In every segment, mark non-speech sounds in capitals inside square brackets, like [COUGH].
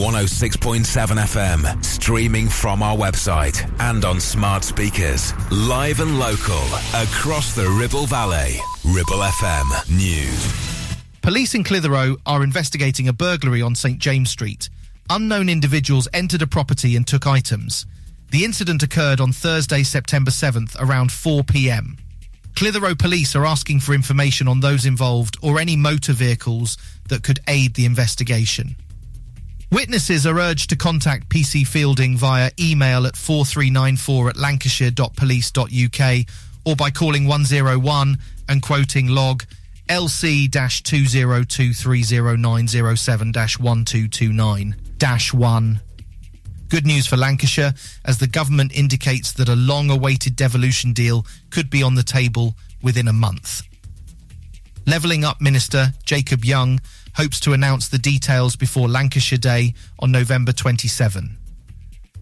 106.7 FM, streaming from our website and on smart speakers. Live and local, across the Ribble Valley. Ribble FM News. Police in Clitheroe are investigating a burglary on St James Street. Unknown individuals entered a property and took items. The incident occurred on Thursday, September 7th, around 4 pm. Clitheroe police are asking for information on those involved or any motor vehicles that could aid the investigation. Witnesses are urged to contact PC Fielding via email at 4394 at lancashire.police.uk or by calling 101 and quoting log LC 20230907 1229 1. Good news for Lancashire as the government indicates that a long awaited devolution deal could be on the table within a month. Levelling Up Minister Jacob Young hopes to announce the details before Lancashire Day on November 27.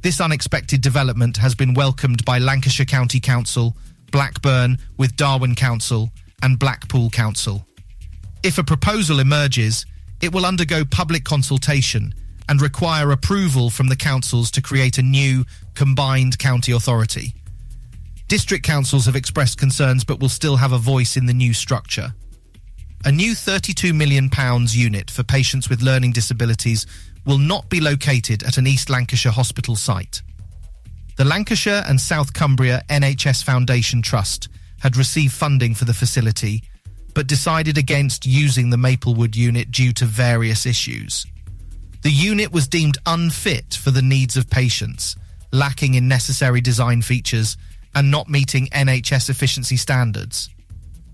This unexpected development has been welcomed by Lancashire County Council, Blackburn with Darwen Council, and Blackpool Council. If a proposal emerges, it will undergo public consultation and require approval from the councils to create a new combined county authority. District councils have expressed concerns but will still have a voice in the new structure. A new £32 million unit for patients with learning disabilities will not be located at an East Lancashire hospital site. The Lancashire and South Cumbria NHS Foundation Trust had received funding for the facility, but decided against using the Maplewood unit due to various issues. The unit was deemed unfit for the needs of patients, lacking in necessary design features and not meeting NHS efficiency standards.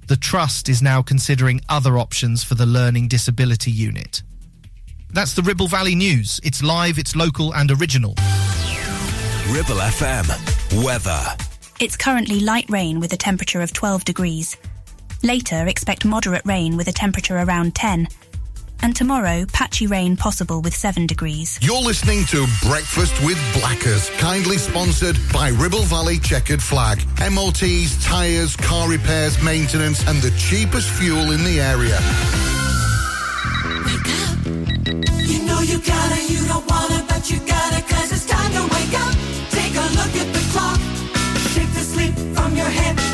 The Trust is now considering other options for the Learning Disability Unit. That's the Ribble Valley News. It's live, it's local and original. Ribble FM. Weather. It's currently light rain with a temperature of 12 degrees. Later, expect moderate rain with a temperature around 10. And tomorrow, patchy rain possible with 7 degrees. You're listening to Breakfast with Blackers, kindly sponsored by Ribble Valley Checkered Flag. MOTs, tyres, car repairs, maintenance, and the cheapest fuel in the area. You know you gotta, you don't wanna, but you gotta, cause it's time to wake up. Take a look at the clock. Shake the sleep from your head.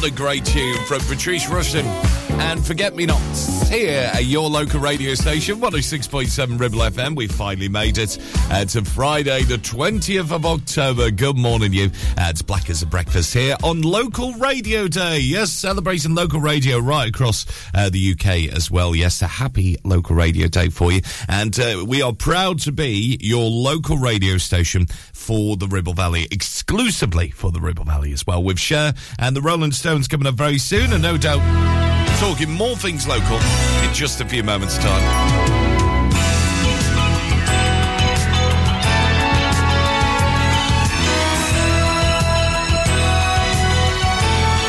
What a great tune from Patrice Rushen and Forget Me Nots here at your local radio station, 106.7 Ribble FM. We finally made it uh, to Friday, the 20th of October. Good morning, you. Uh, it's Black as a Breakfast here on Local Radio Day. Yes, celebrating local radio right across uh, the UK as well. Yes, a happy local radio day for you. And uh, we are proud to be your local radio station for the Ribble Valley, exclusively for the Ribble Valley as well, with Cher and the Rolling Stones coming up very soon, and no doubt talking more things local in just a few moments' time.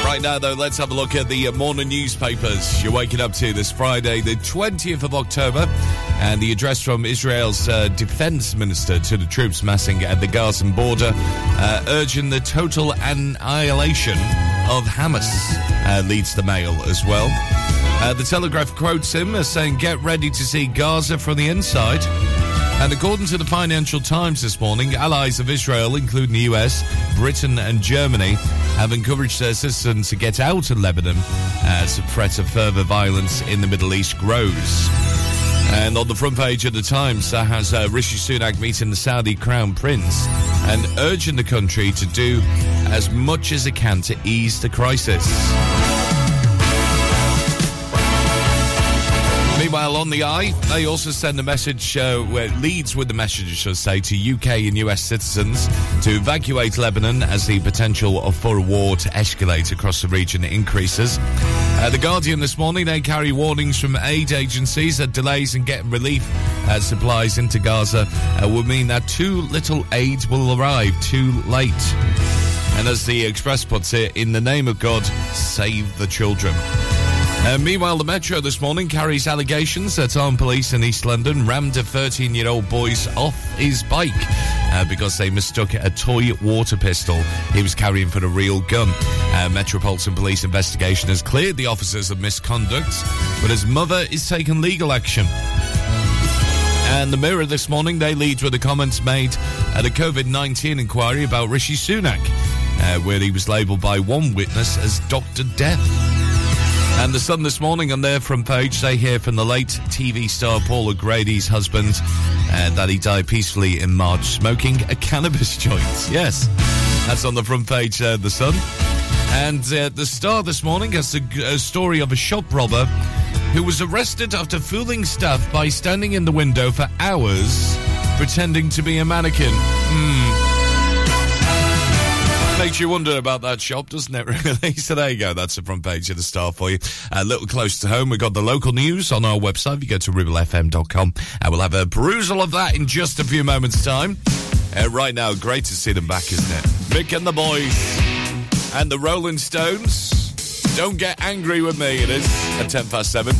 Right now, though, let's have a look at the morning newspapers you're waking up to this Friday, the 20th of October, and the address from Israel's uh, defense minister to the troops massing at the Gaza border, uh, urging the total annihilation of Hamas, uh, leads the mail as well. Uh, the Telegraph quotes him as saying, Get ready to see Gaza from the inside. And according to the Financial Times this morning, allies of Israel, including the US, Britain, and Germany, have encouraged their citizens to get out of Lebanon as the threat of further violence in the Middle East grows. And on the front page of the Times, that has uh, Rishi Sunak meeting the Saudi Crown Prince and urging the country to do as much as it can to ease the crisis. Meanwhile, on the i, they also send a message, uh, where leads with the message, I should say, to UK and US citizens to evacuate Lebanon as the potential for a war to escalate across the region increases. Uh, the Guardian this morning, they carry warnings from aid agencies that delays in getting relief uh, supplies into Gaza uh, will mean that too little aid will arrive too late. And as the Express puts it, in the name of God, save the children. Uh, meanwhile, the Metro this morning carries allegations that armed police in East London rammed a 13 year old boy's off his bike uh, because they mistook a toy water pistol he was carrying for a real gun. Uh, Metropolitan Police investigation has cleared the officers of misconduct, but his mother is taking legal action. And the Mirror this morning, they lead with the comments made at a COVID 19 inquiry about Rishi Sunak, uh, where he was labelled by one witness as Dr. Death. And the Sun this morning on their front page, they hear from the late TV star Paul O'Grady's husband uh, that he died peacefully in March smoking a cannabis [LAUGHS] joint. Yes, that's on the front page, uh, The Sun. And uh, the Star this morning has a, a story of a shop robber who was arrested after fooling staff by standing in the window for hours pretending to be a mannequin. Hmm. Makes you wonder about that shop, doesn't it, [LAUGHS] really? So there you go. That's the front page of the Star for you. A little close to home, we've got the local news on our website. If you go to ribblefm.com, and we'll have a perusal of that in just a few moments' time. Uh, right now, great to see them back, isn't it? Mick and the boys and the Rolling Stones. Don't get angry with me, it is at 10 past 7.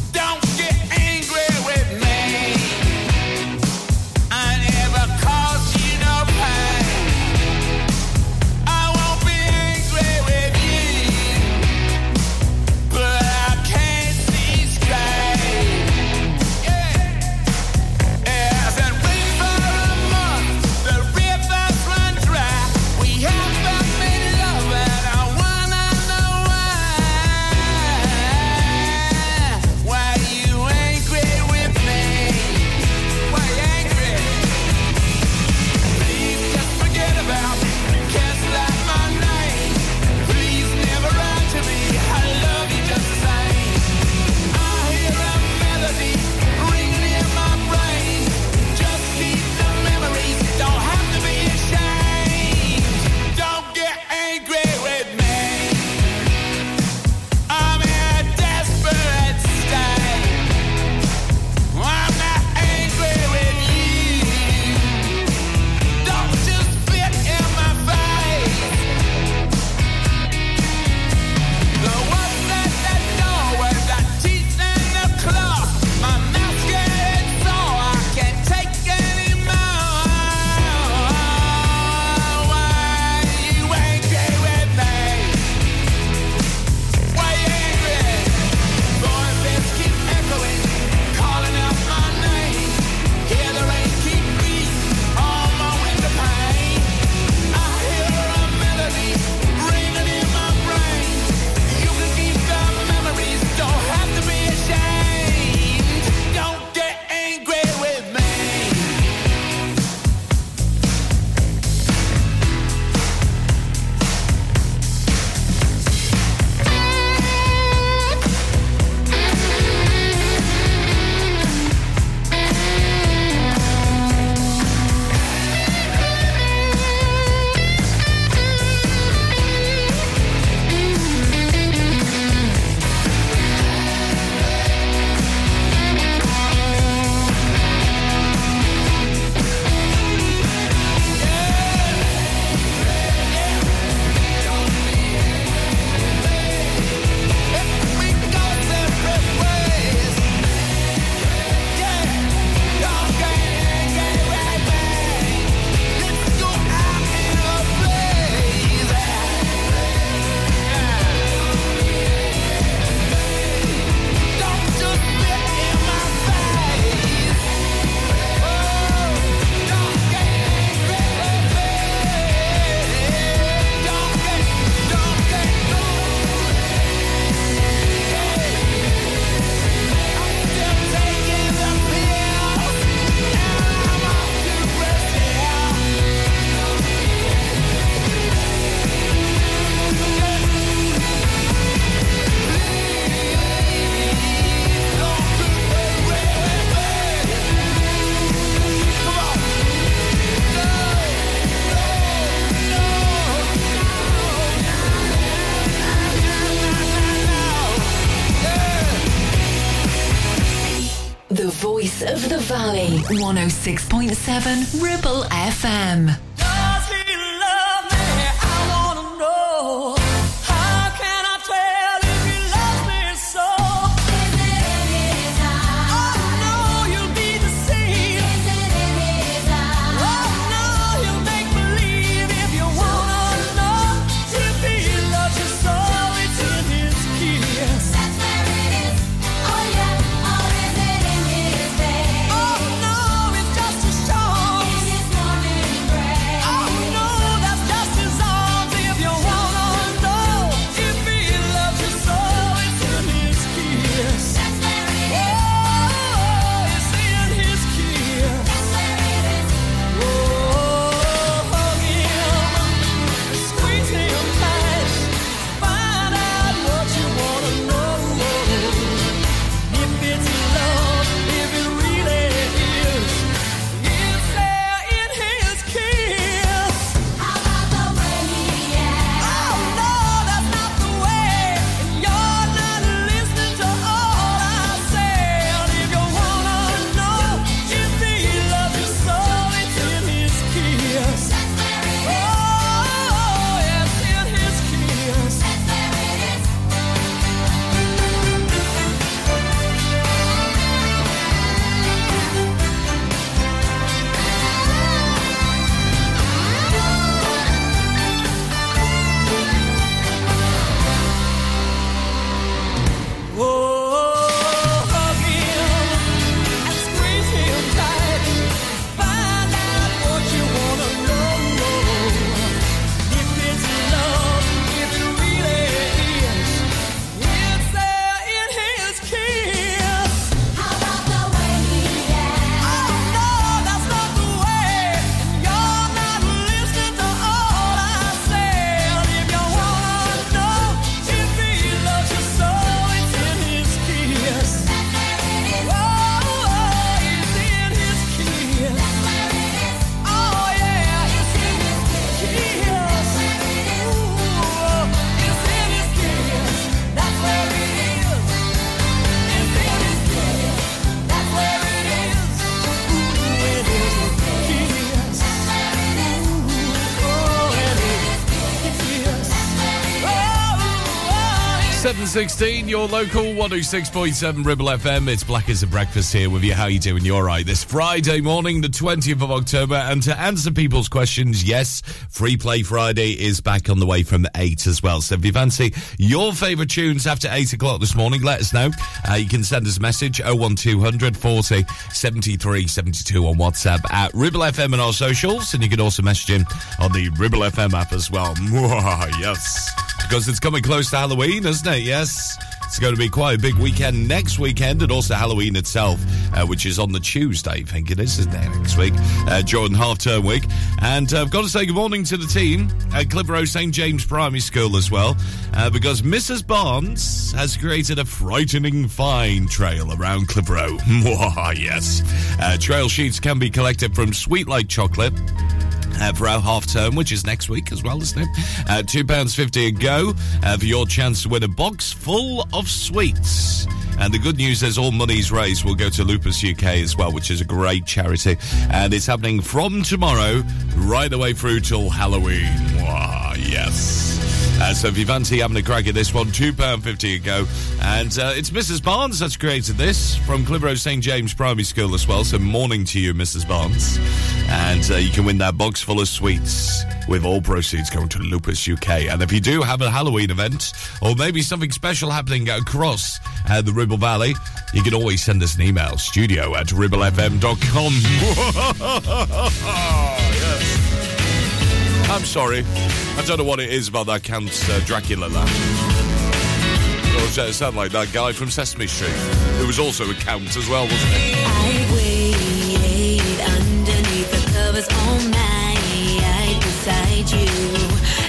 16, your local 106.7 Ribble FM. It's Black as a Breakfast here with you. How you doing? You're right. This Friday morning, the 20th of October. And to answer people's questions, yes, Free Play Friday is back on the way from 8 as well. So if you fancy your favourite tunes after 8 o'clock this morning, let us know. Uh, you can send us a message 01200 40 73 72 on WhatsApp at Ribble FM and our socials. And you can also message him on the Ribble FM app as well. [LAUGHS] yes. Because it's coming close to Halloween, isn't it? Yes. It's going to be quite a big weekend next weekend and also Halloween itself, uh, which is on the Tuesday, I think it is, isn't it, next week, uh, during half term week. And uh, I've got to say good morning to the team at Clitheroe St. James Primary School as well, uh, because Mrs. Barnes has created a frightening fine trail around Clitheroe. [LAUGHS] yes. Uh, trail sheets can be collected from Sweet Like Chocolate uh, for our half term, which is next week as well, isn't it? Uh, £2.50 a go uh, for your chance to win a box full of sweets. And the good news is all monies raised will go to Lupus UK as well, which is a great charity. And it's happening from tomorrow right the way through till Halloween. Wow, yes. Uh, so fancy having a crack at this one, £2.50 a go. And uh, it's Mrs. Barnes that's created this from Clitheroe St. James Primary School as well. So morning to you, Mrs. Barnes. And uh, you can win that box full of sweets with all proceeds going to Lupus UK. And if you do have a Halloween event or maybe something special happening across uh, the Ribble Valley, you can always send us an email, studio at ribblefm.com. [LAUGHS] yes. I'm sorry. I don't know what it is about that Count uh, Dracula laugh. It sounded like that guy from Sesame Street, who was also a count as well, wasn't he? I waited underneath the covers all night beside you.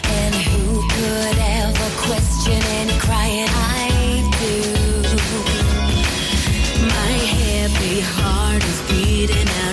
And who could ever question any crying I do? My happy heart is beating out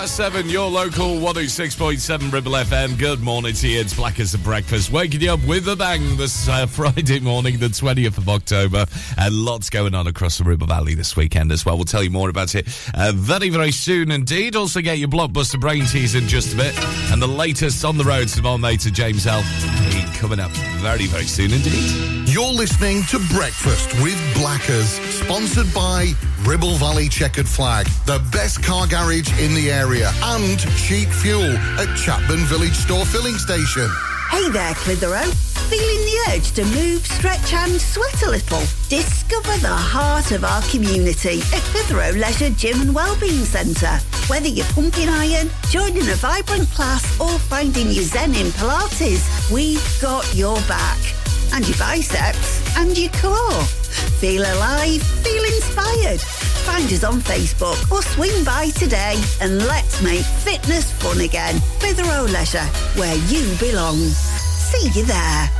past seven, your local 106.7 Ribble FM. Good morning to you. It's Black as a Breakfast. Waking you up with a bang this uh, [LAUGHS] Friday morning, the 20th of October. And lots going on across the Ribble Valley this weekend as well. We'll tell you more about it uh, very, very soon indeed. Also get your blockbuster brain tease in just a bit. And the latest on the roads from our mate James L. coming up very, very soon indeed. You're listening to Breakfast with Blackers, sponsored by Ribble Valley Checkered Flag, the best car garage in the area, and cheap fuel at Chapman Village Store Filling Station. Hey there, Clitheroe. Feeling the urge to move, stretch and sweat a little? Discover the heart of our community at Clitheroe Leisure Gym and Wellbeing Centre. Whether you're pumping iron, joining a vibrant class or finding your zen in Pilates, we've got your back. And your biceps and your core. Feel alive, feel inspired. Find us on Facebook or swing by today and let's make fitness fun again. Clitheroe Leisure, where you belong. See you there.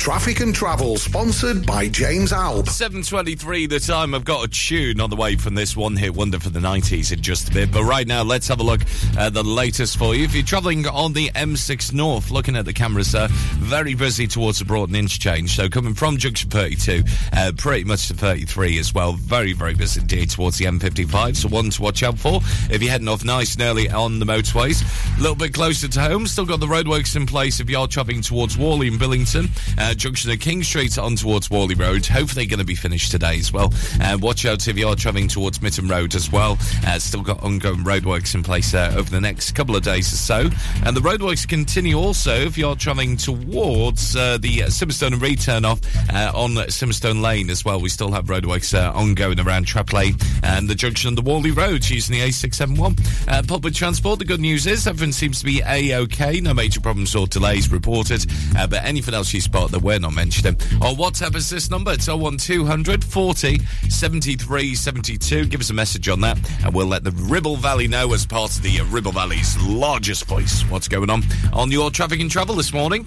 Traffic and Travel, sponsored by James Alb. 7.23 the time. I've got a tune on the way from this one hit wonder for the 90s in just a bit. But right now, let's have a look at the latest for you. If you're travelling on the M6 North, looking at the cameras, sir, very busy towards the Broughton interchange. So coming from junction 32, uh, pretty much to 33 as well. Very, very busy indeed towards the M55. So one to watch out for if you're heading off nice and early on the motorways. A little bit closer to home, still got the roadworks in place if you're travelling towards Whalley and Billington. Uh, junction of King Street on towards Whalley Road. Hopefully going to be finished today as well. Uh, watch out if you're travelling towards Mitton Road as well. Uh, still got ongoing roadworks in place uh, over the next couple of days or so. And the roadworks continue also if you're travelling towards uh, the Simonstone and Read turn off uh, on Simonstone Lane as well. We still have roadworks uh, ongoing around Trapp Lane and the junction of the Whalley Road using the A671. Uh, public transport, the good news is everything seems to be A-OK. No major problems or delays reported. Uh, but anything else you spot that we're not mentioning. Or WhatsApp us this number. It's 01200 40 73 72. Give us a message on that and we'll let the Ribble Valley know as part of the uh, Ribble Valley's largest voice what's going on on your traffic and travel this morning.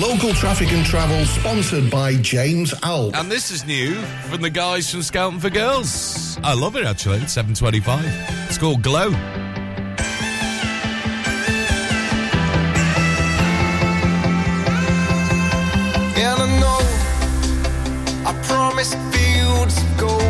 Local Traffic and Travel, sponsored by James Alb. And this is new from the guys from Scouting for Girls. I love it actually. It's 725. It's called Glow. Promised fields of gold,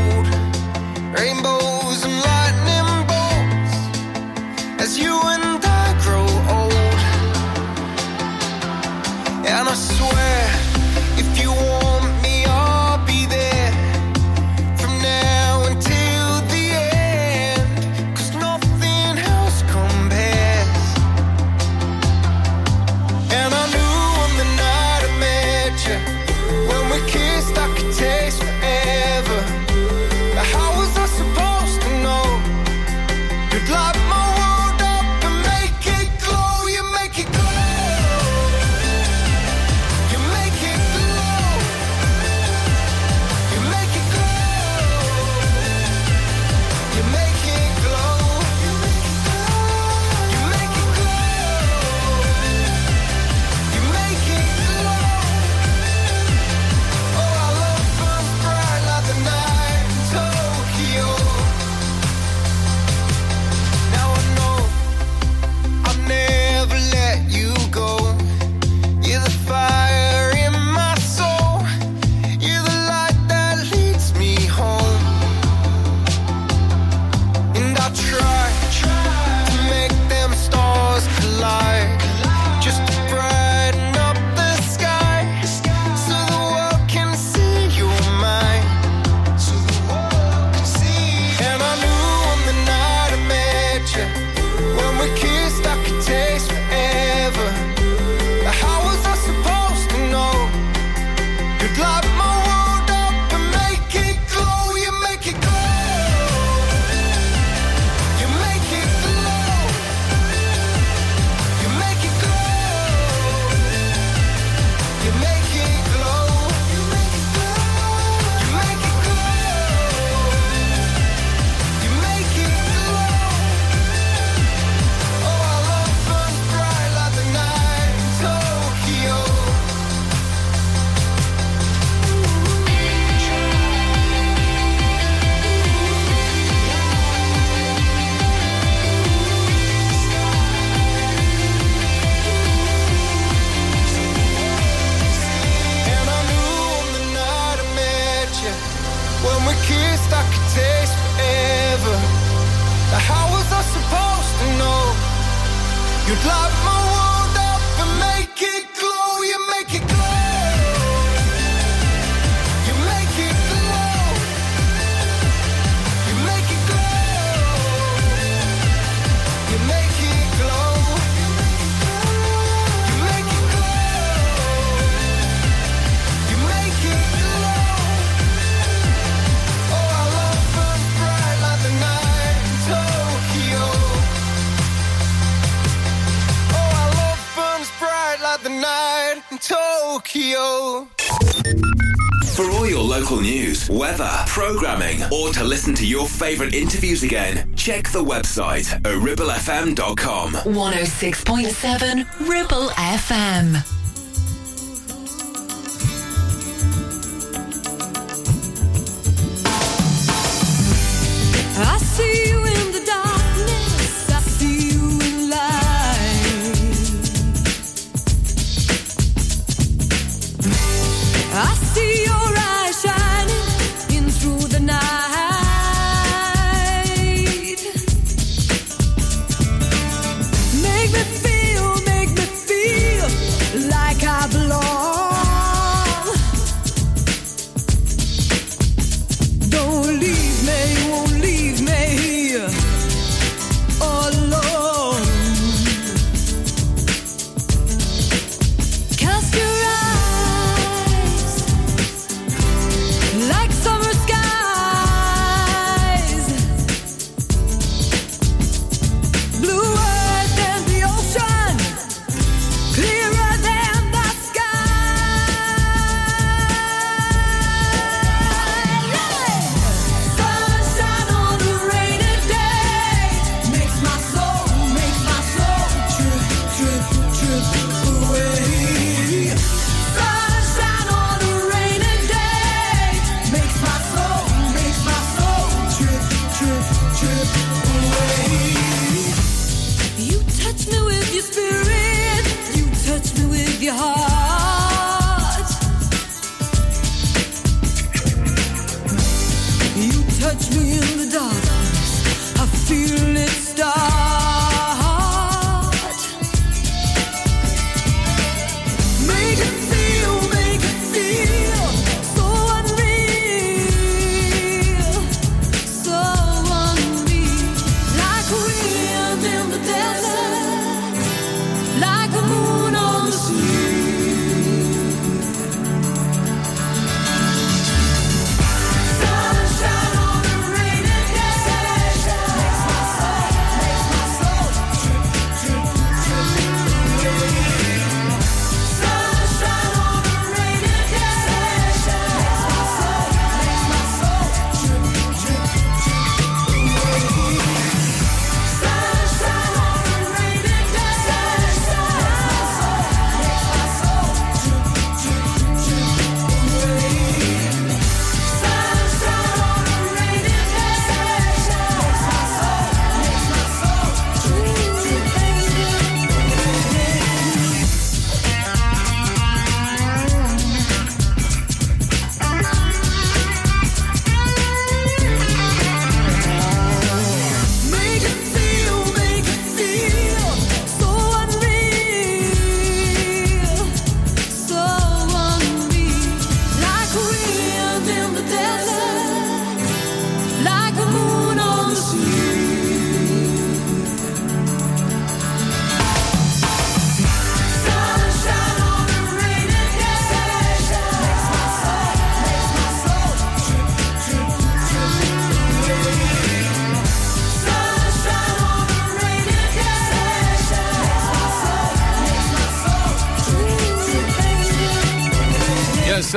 your local news, weather, programming, or to listen to your favourite interviews again, check the website at ribblefm.com. 106.7 Ribble FM.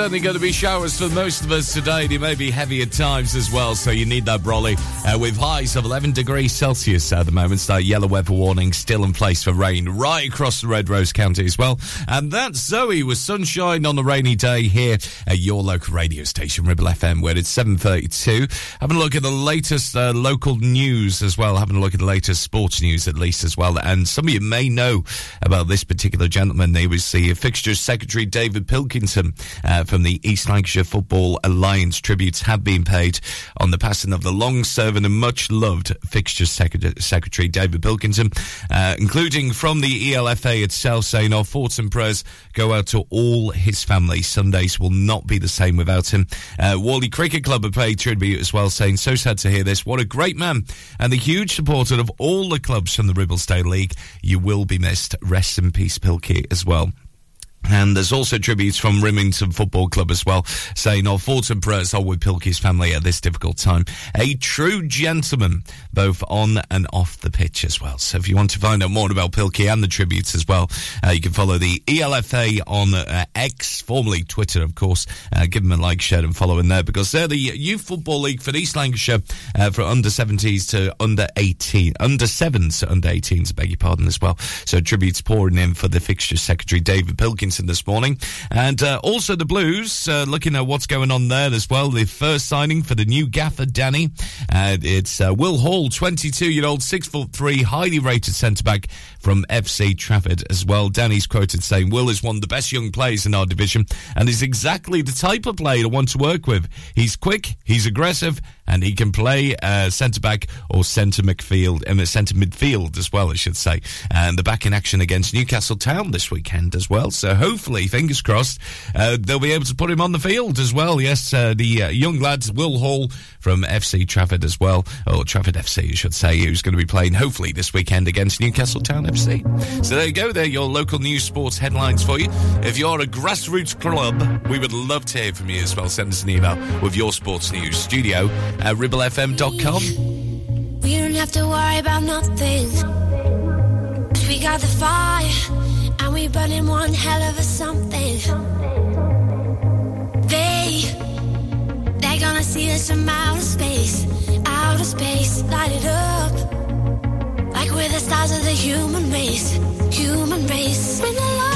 certainly going to be showers for most of us today. There may be heavy at times as well, so you need that brolly. Uh, with highs of 11 degrees Celsius at the moment, so yellow weather warning still in place for rain right across the Red Rose County as well. And that Zoe with sunshine on a rainy day here at your local radio station, Ribble FM, where it's 7.32. Having a look at the latest uh, local news as well, having a look at the latest sports news at least as well. And some of you may know about this particular gentleman. He was the fixtures secretary, David Pilkington, uh, from the East Lancashire Football Alliance. Tributes have been paid on the passing of the long-serving and much-loved fixtures secretary, secretary David Pilkington, uh, including from the ELFA itself, saying our thoughts and prayers go out to all his family. Sundays will not be the same without him. Uh, Whalley Cricket Club have paid tribute as well, saying so sad to hear this. What a great man and a huge supporter of all the clubs from the Ribblesdale League. You will be missed. Rest in peace, Pilkey, as well. And there's also tributes from Rimington Football Club as well, saying our thoughts and prayers are with Pilkey's family at this difficult time. A true gentleman, both on and off the pitch as well. So if you want to find out more about Pilkey and the tributes as well, uh, you can follow the ELFA on uh, X, formerly Twitter, of course. Uh, give them a like, share, and follow in there because they're the Youth Football League for East Lancashire uh, for under 70s to under 18, under 7s to under 18s, beg your pardon as well. So tributes pouring in for the fixture secretary, David Pilkington, this morning. And uh, also the Blues, uh, looking at what's going on there as well. The first signing for the new gaffer, Danny. It's uh, Will Hall, 22 year old, six foot three, highly rated centre back from FC Trafford as well. Danny's quoted saying, Will is one of the best young players in our division and is exactly the type of player I want to work with. He's quick, he's aggressive, and he can play uh, centre back or centre midfield, centre midfield as well, I should say. And the back in action against Newcastle Town this weekend as well. So hopefully, fingers crossed, uh, they'll be able to put him on the field as well. Yes, uh, the uh, young lad Will Hall from FC Trafford as well, or Trafford FC, I should say, who's going to be playing hopefully this weekend against Newcastle Town FC. So there you go. There, your local news sports headlines for you. If you're a grassroots club, we would love to hear from you as well. Send us an email with your sports news. Studio at ribblefm.com. We don't have to worry about nothing. we got the fire, and we're burning one hell of a something. They, they're gonna see us from outer space, outer space, light it up. Like we're the stars of the human race, human race. When the lights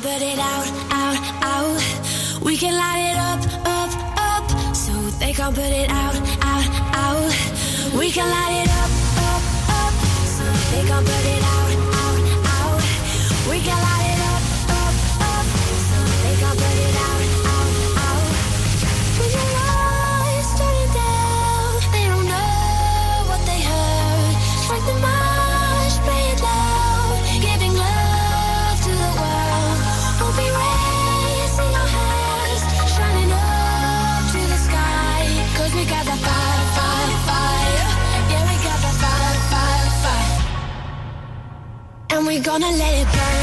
they put it out, out, out. We can light it up, up, up, so they can't put it out, out, out. We can light it up, up, up, so they can't put it out, And we're gonna let it burn,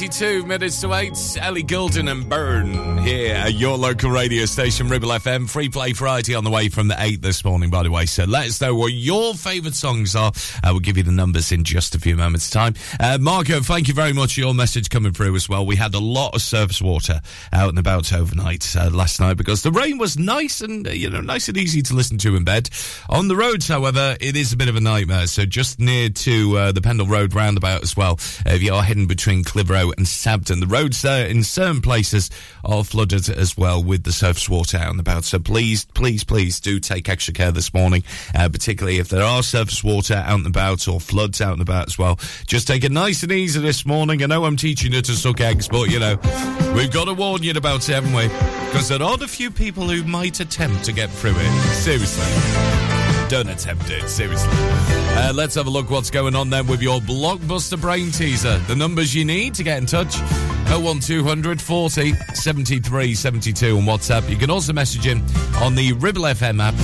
22 minutes to 8. Ellie Goulding and Burn here at your local radio station, Ribble FM. Free Play Friday on the way from the 8 this morning, by the way. So let us know what your favourite songs are. Uh, we'll give you the numbers in just a few moments' time. Uh, Marco, thank you very much for your message coming through as well. We had a lot of surface water out and about overnight uh, last night because the rain was nice and, uh, you know, nice and easy to listen to in bed. On the roads, however, it is a bit of a nightmare. So just near to uh, the Pendle Road roundabout as well, uh, if you are heading between And Sabden, the roads there in certain places are flooded as well with the surface water out and about. So please, please, please do take extra care this morning, uh, particularly if there are surface water out and about or floods out and about as well. Just take it nice and easy this morning. I know I'm teaching you to suck eggs, but you know, we've got to warn you about it, haven't we? Because there are a few people who might attempt to get through it. Seriously. Don't attempt it, seriously. Uh, let's have a look what's going on then with your blockbuster brain teaser. The numbers you need to get in touch 01200 40 73 72 on WhatsApp. You can also message in on the Ribble FM app.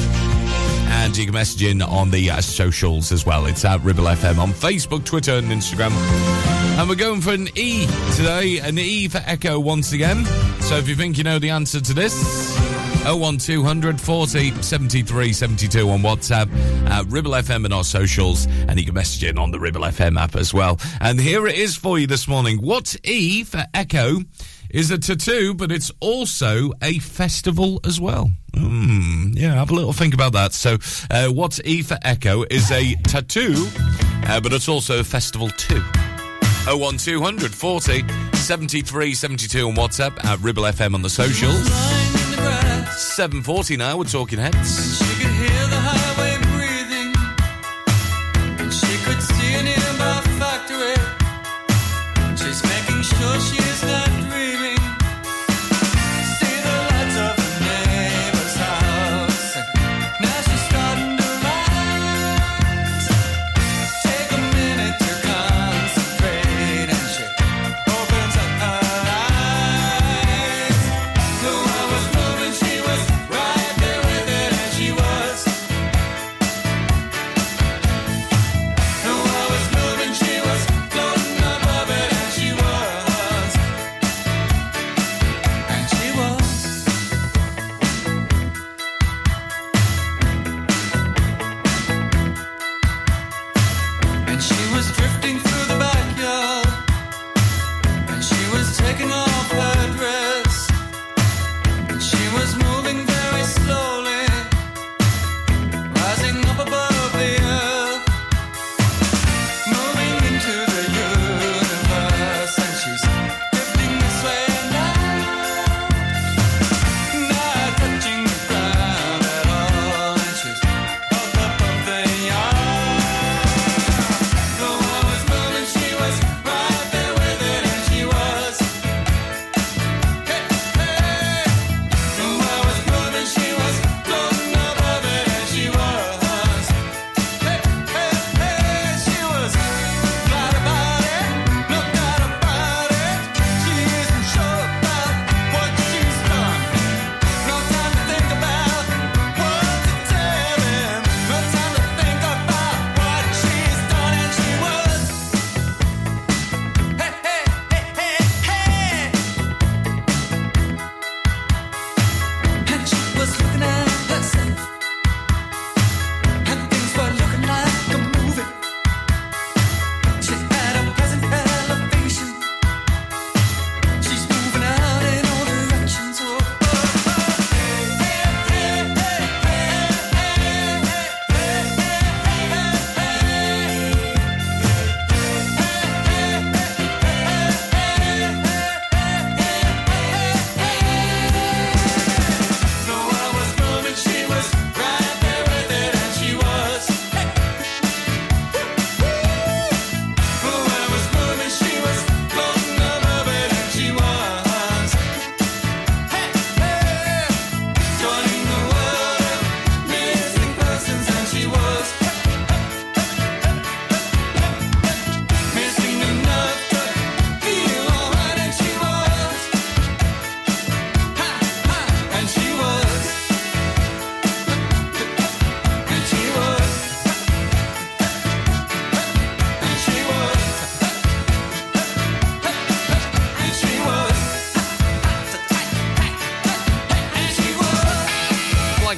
And you can message in on the uh, socials as well. It's at Ribble FM on Facebook, Twitter, and Instagram. And we're going for an E today, an E for Echo once again. So if you think you know the answer to this, 01200 40 73 72 on WhatsApp, at Ribble FM and our socials, and you can message in on the Ribble FM app as well. And here it is for you this morning. What's E for Echo? Is a tattoo, but it's also a festival as well. Hmm, yeah, have a little think about that. So, uh, what's E for Echo is a tattoo, uh, but it's also a festival too. 01200 40 73 72 on WhatsApp at Ribble FM on the socials. 740 now, we're talking heads.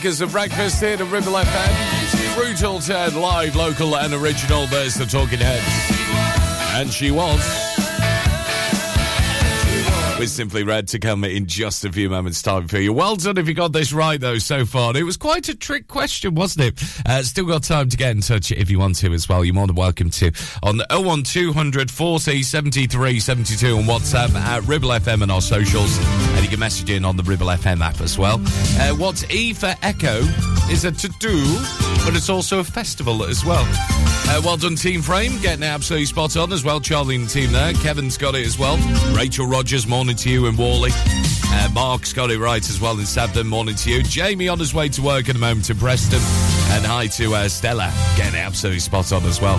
Speakers of breakfast here to Ribble FM. Brutal Ted, live, local, and original. There's the Talking Heads. And she was. With Simply Red to come in just a few moments' time for you. Well done if you got this right, though, so far. It was quite a trick question, wasn't it? Uh, still got time to get in touch if you want to as well. You're more than welcome to on the 01200 40 73 72 on WhatsApp at Ribble FM and our socials. And you can message in on the Ribble FM app as well. Uh, what's E for Echo is a to do, but it's also a festival as well. Uh, well done, Team Frame, getting absolutely spot on as well. Charlie and the team there. Kevin's got it as well. Rachel Rogers, morning to you in Whalley. Uh, Mark's got it right as well in Sabden, morning to you. Jamie on his way to work in a moment in Preston. And hi to uh, Stella, getting absolutely spot on as well.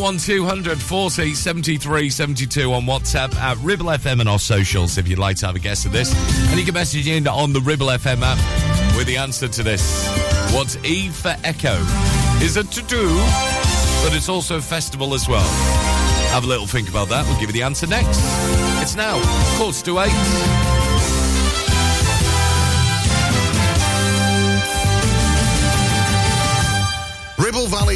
01200 40 73 72 on WhatsApp at Ribble FM and our socials if you'd like to have a guess at this. And you can message in on the Ribble FM app with the answer to this. What's E for Echo? Is a to do, but it's also a festival as well. Have a little think about that. We'll give you the answer next. It's now quarter to eight.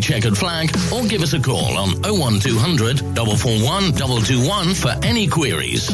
Checkered Flag or give us a call on 01200 441 221 for any queries.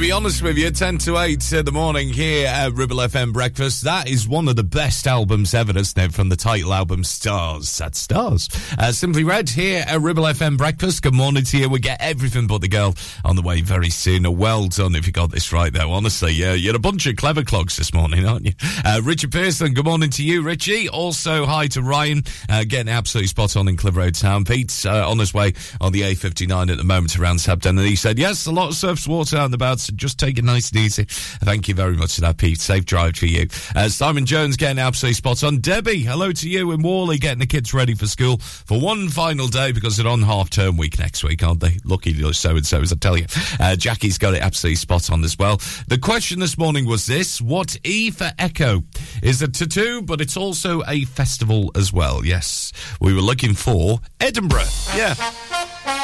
Be honest with you, 10 to 8 in the morning here at Ribble FM Breakfast. That is one of the best albums ever, isn't it? From the title album Stars. That's Stars. Uh, Simply Red here at Ribble FM Breakfast. Good morning to you. We get everything but the girl on the way very soon. Uh, Well done if you got this right, though. Honestly, yeah, you're a bunch of clever clogs this morning, aren't you? Uh, Richard Pearson, good morning to you, Richie. Also, hi to Ryan, uh, getting absolutely spot on in Clitheroe Town. Pete's uh, on his way on the A59 at the moment around Sabden, and he said, yes, a lot of surfs water out and about, so just take it nice and easy. Thank you very much for that, Pete. Safe drive for you. Uh, Simon Jones getting absolutely spot on. Debbie, hello to you in Whalley, getting the kids ready for school for one final day because they're on half term week next week, aren't they? Lucky so and so, as I tell you. Uh, Jackie's got it absolutely spot on as well. The question this morning was this What E for Echo is a tattoo, but it's also a festival as well. Yes, we were looking for Edinburgh. Yeah,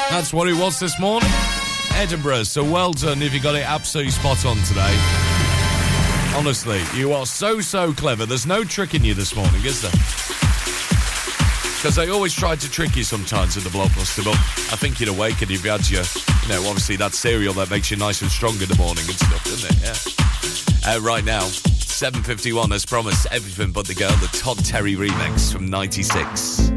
that's what it was this morning. Edinburgh. So well done if you got it absolutely spot on today. Honestly, you are so, so clever. There's no tricking you this morning, is there? Because they always tried to trick you sometimes in the blockbuster, but I think you'd awaken if you had your, you know, obviously that cereal that makes you nice and strong in the morning and stuff, doesn't it? Yeah. Uh, right now, 7.51, as promised, everything but the girl, the Todd Terry remix from 96.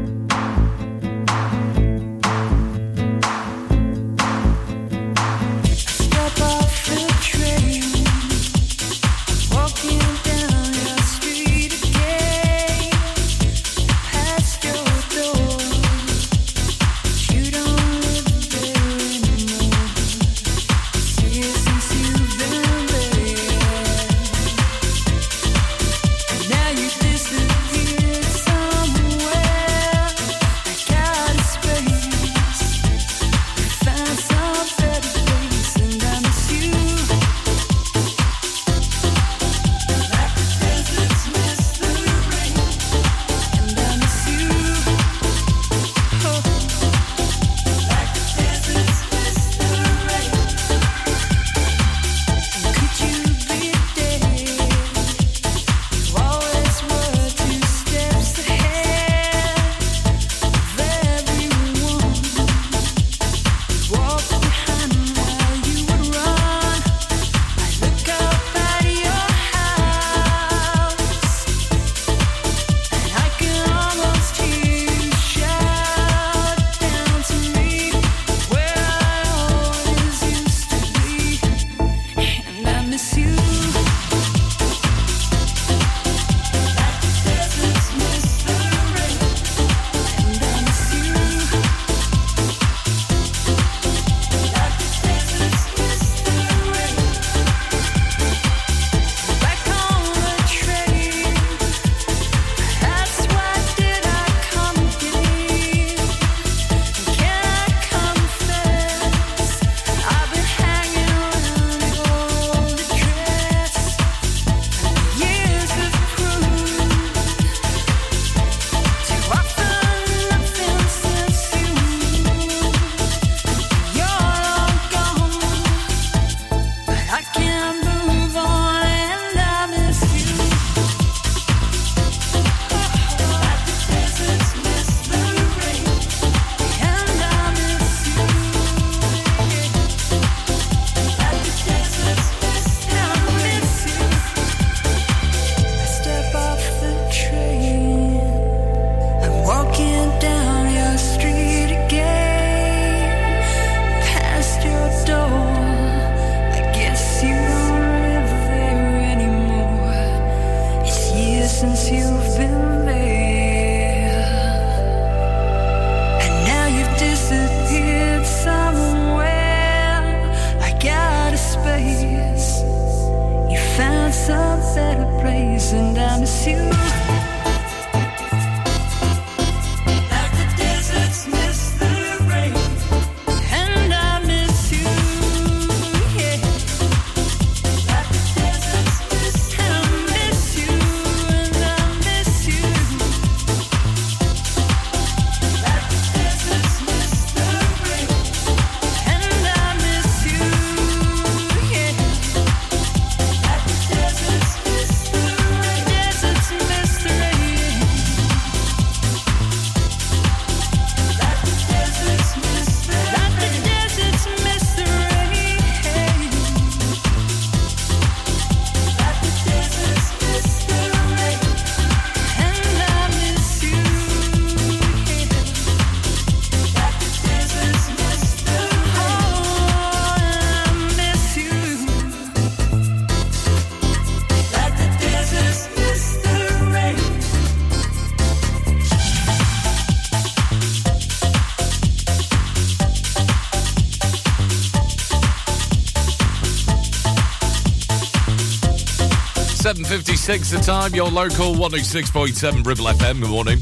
6 the time, your local 106.7 Ribble FM. Good morning.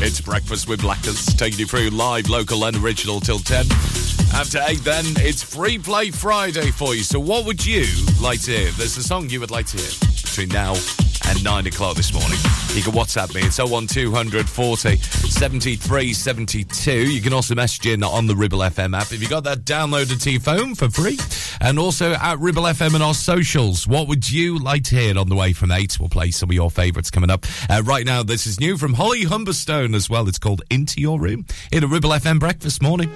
It's Breakfast with Blackers, taking you through live, local, and original till 10. After 8, then, it's Free Play Friday for you. So, what would you like to hear? There's a song you would like to hear between now and 9 o'clock this morning. You can WhatsApp me. It's zero one two hundred forty. 73 72. You can also message in on the Ribble FM app. If you got that downloaded to phone for free. And also at Ribble FM and our socials. What would you like to hear on the way from 8? We'll play some of your favourites coming up. Uh, right now, this is new from Holly Humberstone as well. It's called Into Your Room in a Ribble FM breakfast morning.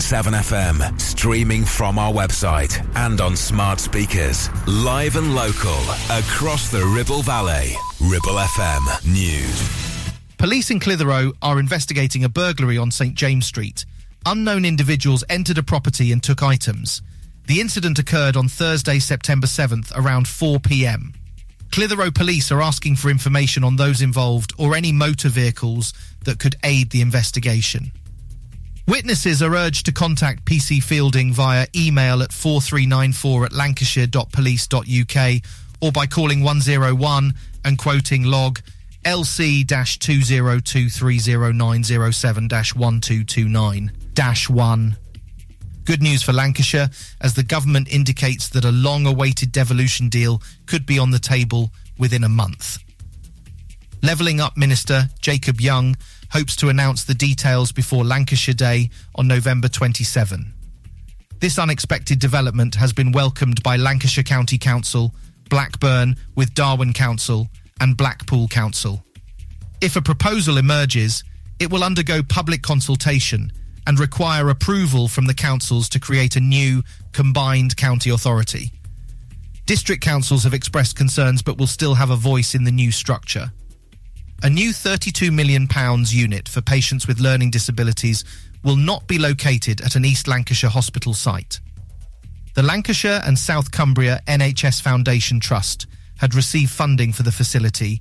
FM, streaming from our website and on smart speakers. Live and local, across the Ribble Valley. Ribble FM News. Police in Clitheroe are investigating a burglary on St James Street. Unknown individuals entered a property and took items. The incident occurred on Thursday, September 7th, around 4 pm. Clitheroe police are asking for information on those involved or any motor vehicles that could aid the investigation. Witnesses are urged to contact PC Fielding via email at 4394 at lancashire.police.uk or by calling 101 and quoting log LC 20230907 1229 1. Good news for Lancashire as the government indicates that a long awaited devolution deal could be on the table within a month. Levelling Up Minister Jacob Young hopes to announce the details before Lancashire Day on November 27. This unexpected development has been welcomed by Lancashire County Council, Blackburn with Darwen Council, and Blackpool Council. If a proposal emerges, it will undergo public consultation and require approval from the councils to create a new combined county authority. District councils have expressed concerns but will still have a voice in the new structure. A new £32 million unit for patients with learning disabilities will not be located at an East Lancashire hospital site. The Lancashire and South Cumbria NHS Foundation Trust had received funding for the facility,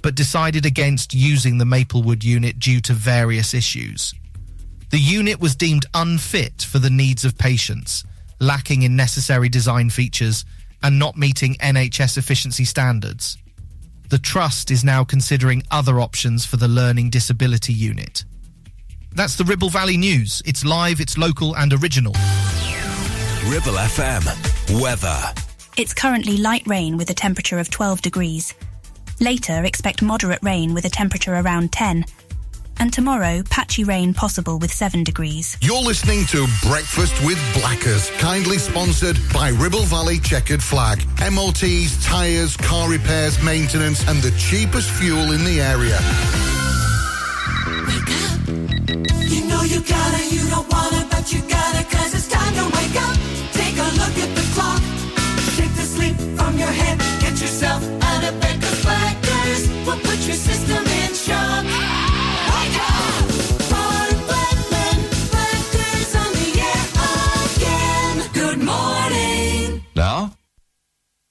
but decided against using the Maplewood unit due to various issues. The unit was deemed unfit for the needs of patients, lacking in necessary design features and not meeting NHS efficiency standards. The Trust is now considering other options for the Learning Disability Unit. That's the Ribble Valley News. It's live, it's local and original. Ribble FM. Weather. It's currently light rain with a temperature of 12 degrees. Later, expect moderate rain with a temperature around 10. And tomorrow, patchy rain possible with 7 degrees. You're listening to Breakfast with Blackers, kindly sponsored by Ribble Valley Checkered Flag. MOTs, tyres, car repairs, maintenance, and the cheapest fuel in the area. You know you gotta, you don't wanna, but you gotta, cause it's time to wake up. Take a look at the clock. Shake the sleep from your head. Get yourself out of bed,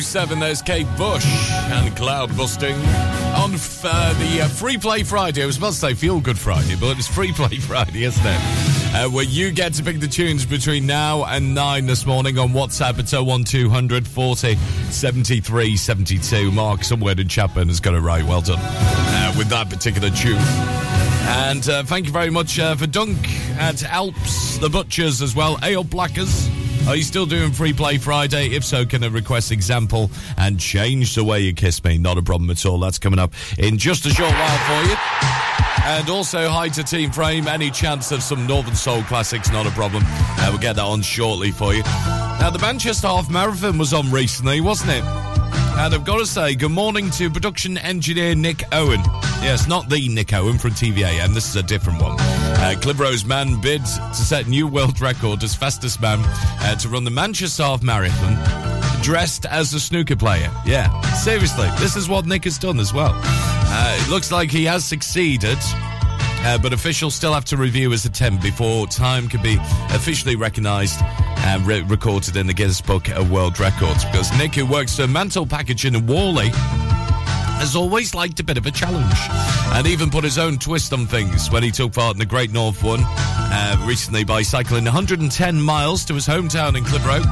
6.07, there's Kate Bush and Cloud Busting on f- uh, the uh, Free Play Friday. I was about to say Feel Good Friday, but it's Free Play [LAUGHS] Friday, isn't it? Uh, where you get to pick the tunes between now and 9 this morning on WhatsApp. It's 01200 40 73 72. Mark, somewhere in Chatburn has got it right. Well done uh, with that particular tune. And uh, thank you very much uh, for Dunk at Alps, the Butchers as well. Ale Blackers. Are you still doing Free Play Friday? If so, can I request example and change the way you kiss me? Not a problem at all. That's coming up in just a short while for you. And also, hi to Team Frame. Any chance of some Northern Soul classics? Not a problem. Uh, we'll get that on shortly for you. Now, the Manchester Half Marathon was on recently, wasn't it? And I've got to say, good morning to production engineer Nick Owen. Yes, not the Nick Owen from TVAM, this is a different one. Uh, Clitheroe's man bid to set new world record as fastest man uh, to run the Manchester Half Marathon dressed as a snooker player. Yeah, seriously, this is what Nick has done as well. Uh, it looks like he has succeeded. Uh, but officials still have to review his attempt before time can be officially recognised and re- recorded in the Guinness Book of World Records. Because Nick, who works for Mantle Packaging in Whalley, has always liked a bit of a challenge and even put his own twist on things when he took part in the Great North Run uh, recently by cycling 110 miles to his hometown in Clitheroe.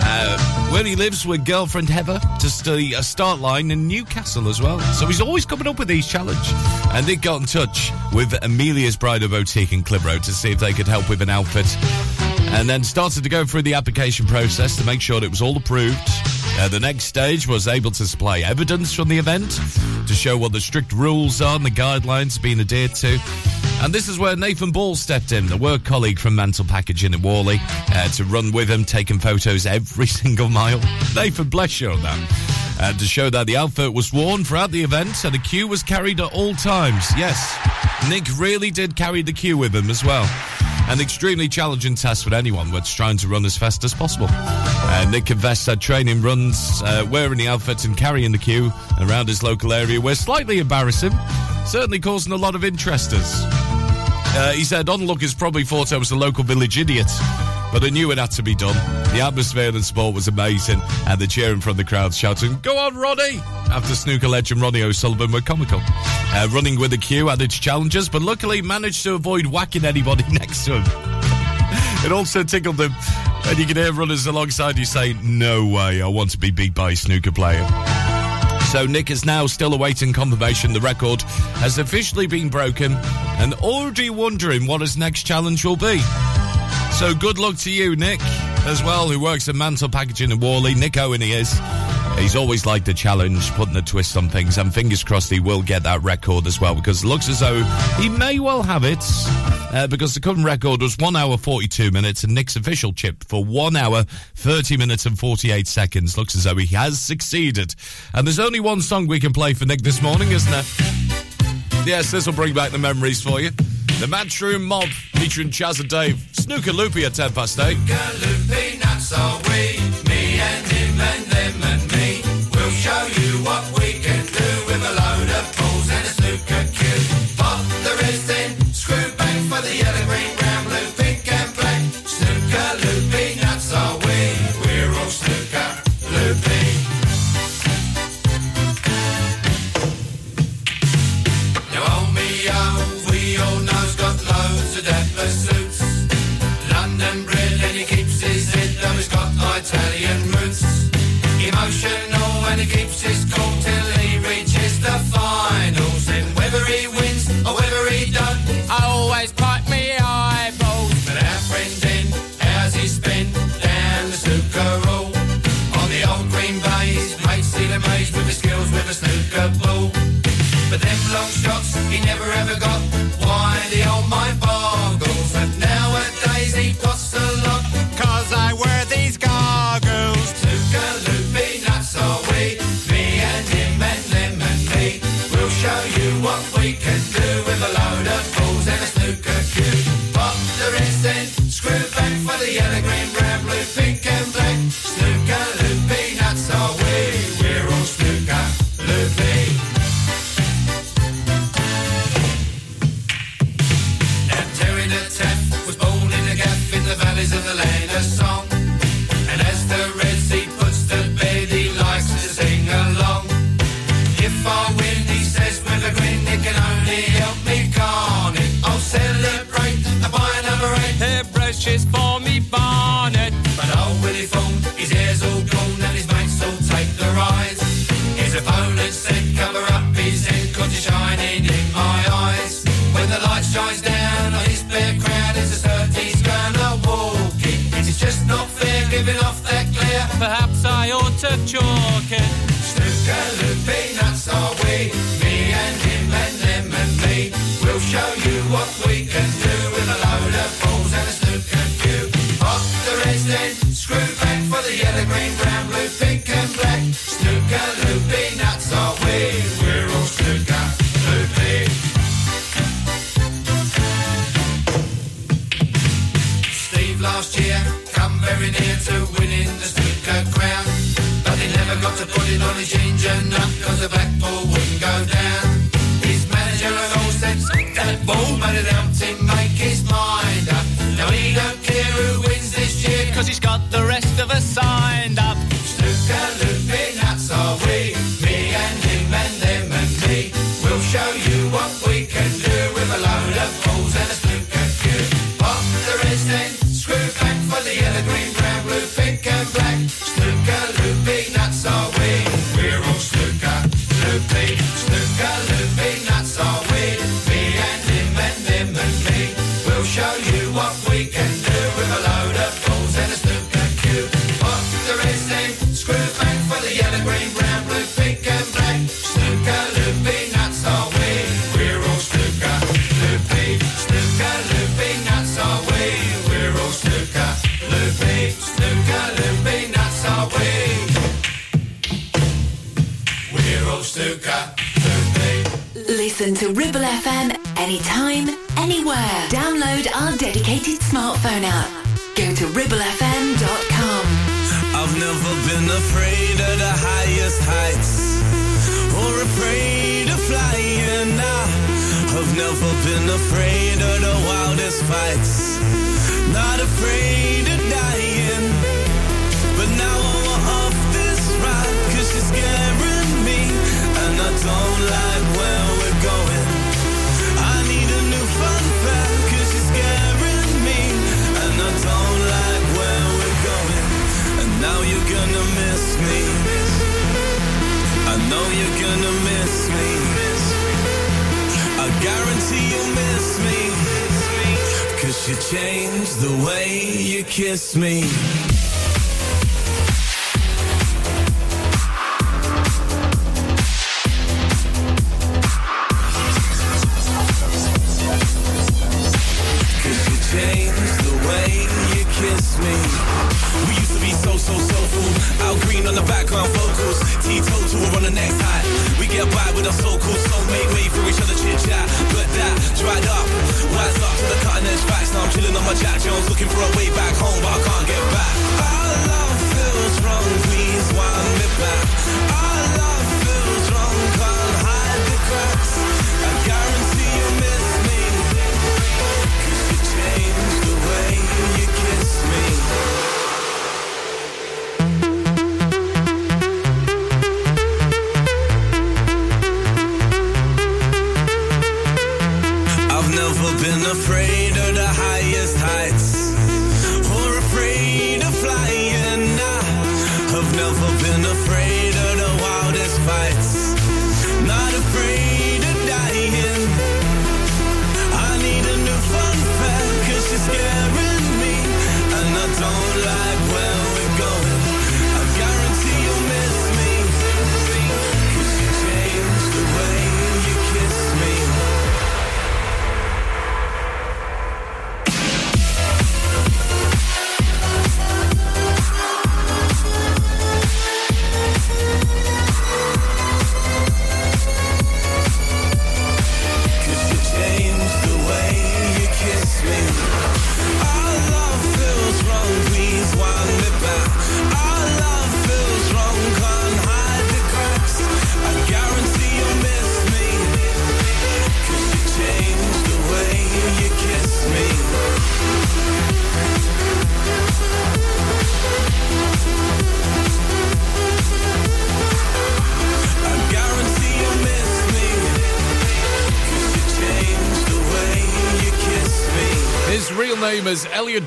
Uh, where he lives with girlfriend Heather to the a start line in Newcastle as well. So he's always coming up with these challenges. And they got in touch with Amelia's Bridal Boutique in Clitheroe to see if they could help with an outfit. And then started to go through the application process to make sure it was all approved. Uh, the next stage was able to supply evidence from the event to show what the strict rules are and the guidelines being adhered to. And this is where Nathan Ball stepped in, a work colleague from Mantle Packaging in Whalley, uh, to run with him, taking photos every [LAUGHS] single mile. Nathan, bless you on that. Uh, to show that the outfit was worn throughout the event and the cue was carried at all times. Yes, Nick really did carry the cue with him as well. An extremely challenging task for anyone that's trying to run as fast as possible. Uh, Nick confessed that training runs, uh, wearing the outfit and carrying the cue around his local area were slightly embarrassing, certainly causing a lot of interesters. Uh, he said onlookers probably thought I was a local village idiot, but I knew it had to be done. The atmosphere and sport was amazing, and the cheering from the crowd shouting, Go on, Ronnie! After snooker legend Ronnie O'Sullivan were comical. Uh, running with the cue its challenges, but luckily managed to avoid whacking anybody [LAUGHS] next to him. it also tickled him, and you can hear runners alongside you say, No way, I want to be beat by a snooker player. So Nick is now still awaiting confirmation the record has officially been broken and already wondering what his next challenge will be. So good luck to you, Nick, as well, who works at Mantle Packaging in Whalley. Nick Owen he is. He's always liked a challenge, putting a twist on things, and fingers crossed he will get that record as well, because it looks as though he may well have it, uh, because the current record was 1 hour 42 minutes, and Nick's official chip for 1 hour 30 minutes and 48 seconds. Looks as though he has succeeded. And there's only one song we can play for Nick this morning, isn't there? Yes, this will bring back the memories for you. The Matchroom Mob featuring Chas and Dave. Snooker Loopy at 10 past 8. Loopy nuts are we, me and him and them show you and he keeps his cool chalking. Snooker, Loopy, nuts are we. Me and him and them and me. We'll show you what we can Got to put it on his engine, not cause the back pole anywhere. Download our dedicated smartphone app. Go to ribblefm.com. I've never been afraid of the highest heights or afraid of flying. Nah. I've never been afraid of the wildest fights. Not afraid know you're gonna miss me. I guarantee you'll miss me. Cause you changed the way you kiss me.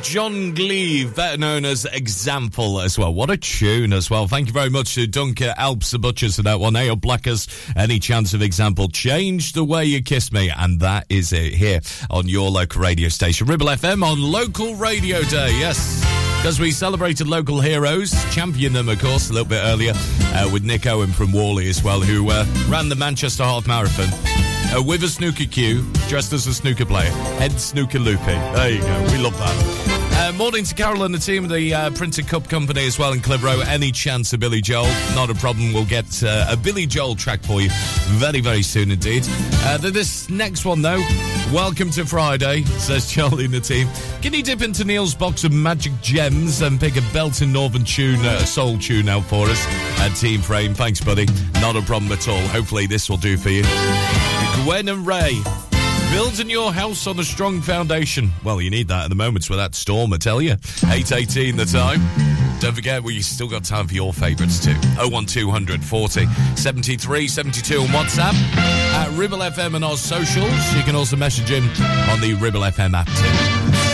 John Gleave, better known as Example as well. What a tune as well. Thank you very much to Duncan Alps the Butchers for that one. Ayo Blackers, any chance of Example. Change the way you kiss me. And that is it here on your local radio station. Ribble FM on Local Radio Day. Yes. Because we celebrated local heroes, championed them, of course, a little bit earlier uh, with Nick Owen from Whalley as well, who uh, ran the Manchester Half Marathon uh, with a snooker cue, dressed as a snooker player. Head snooker loopy. There you go. We love that. Uh, morning to Carol and the team of the uh, Printed Cup Company as well in Clitheroe. Any chance of Billy Joel? Not a problem. We'll get uh, a Billy Joel track for you very, very soon indeed. Uh, this next one, though, welcome to Friday, says Charlie and the team. Can you dip into Neil's box of magic gems and pick a belting Northern tune, uh, soul tune out for us at Team Frame? Thanks, buddy. Not a problem at all. Hopefully, this will do for you. Gwen and Ray. Building your house on a strong foundation. Well, you need that at the moment with that storm, I tell you. 8.18 the time. Don't forget, we still got time for your favourites too. 01200 40 73 72 on WhatsApp. At Ribble FM and our socials. You can also message in on the Ribble FM app too.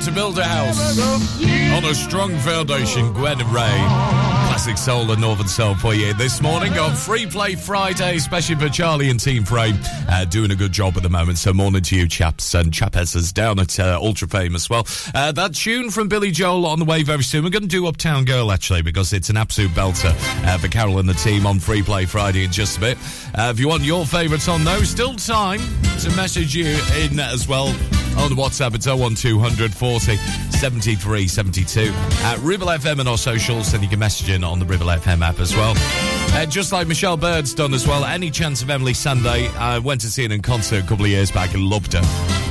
To build a house on a strong foundation. Gwen Ray. Classic soul and northern soul for you this morning on Free Play Friday, especially for Charlie and Team Frame. Uh, doing a good job at the moment. So morning to you, chaps. And Chapes is down at uh, Ultra Fame as well. Uh, that tune from Billy Joel on the way very soon. We're going to do Uptown Girl actually because it's an absolute belter uh, for Carol and the team on Free Play Friday in just a bit. Uh, if you want your favourites on those, still time to message you in as well on WhatsApp. It's 01200 40 73 72 at Ribble FM and our socials, and you can message in on the Ribble FM app as well. Uh, just like Michelle Bird's done as well. Any chance of Emeli Sandé? I went to see her in concert a couple of years back and loved her.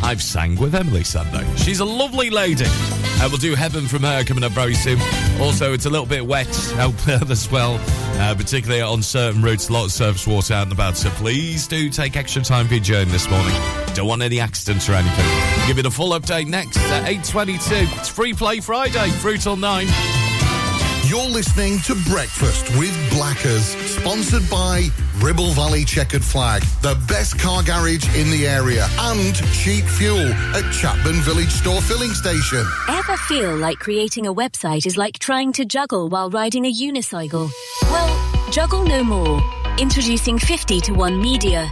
I've sang with Emeli Sandé. She's a lovely lady. Uh, we'll do Heaven from her coming up very soon. Also, it's a little bit wet out [LAUGHS] there as well, uh, particularly on certain routes. Lot of surface water out and about, so please do take extra time for your journey this morning. Don't want any accidents or anything. Give it a full update next at 8.22. It's Free Play Friday, through till 9. You're listening to Breakfast with Blackers, sponsored by Ribble Valley Checkered Flag, the best car garage in the area, and cheap fuel at Chatburn Village Store Filling Station. Ever feel like creating a website is like trying to juggle while riding a unicycle? Well, juggle no more. Introducing 50 to 1 Media.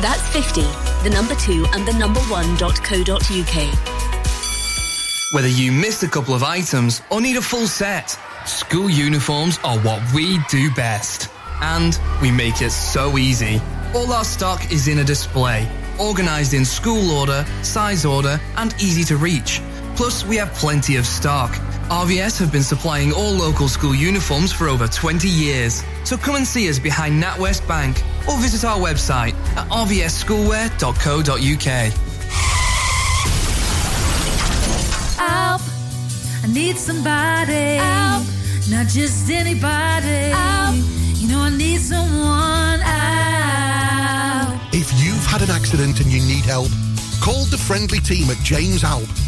That's 50, the number 2 and the number 1.co.uk. Whether you missed a couple of items or need a full set, school uniforms are what we do best. And we make it so easy. All our stock is in a display, organized in school order, size order, and easy to reach. Plus, we have plenty of stock. RVS have been supplying all local school uniforms for over 20 years. So come and see us behind NatWest Bank or visit our website at rvsschoolwear.co.uk. Help! I need somebody. Help! Not just anybody. Help! You know I need someone. Help! If you've had an accident and you need help, call the friendly team at James Alpe.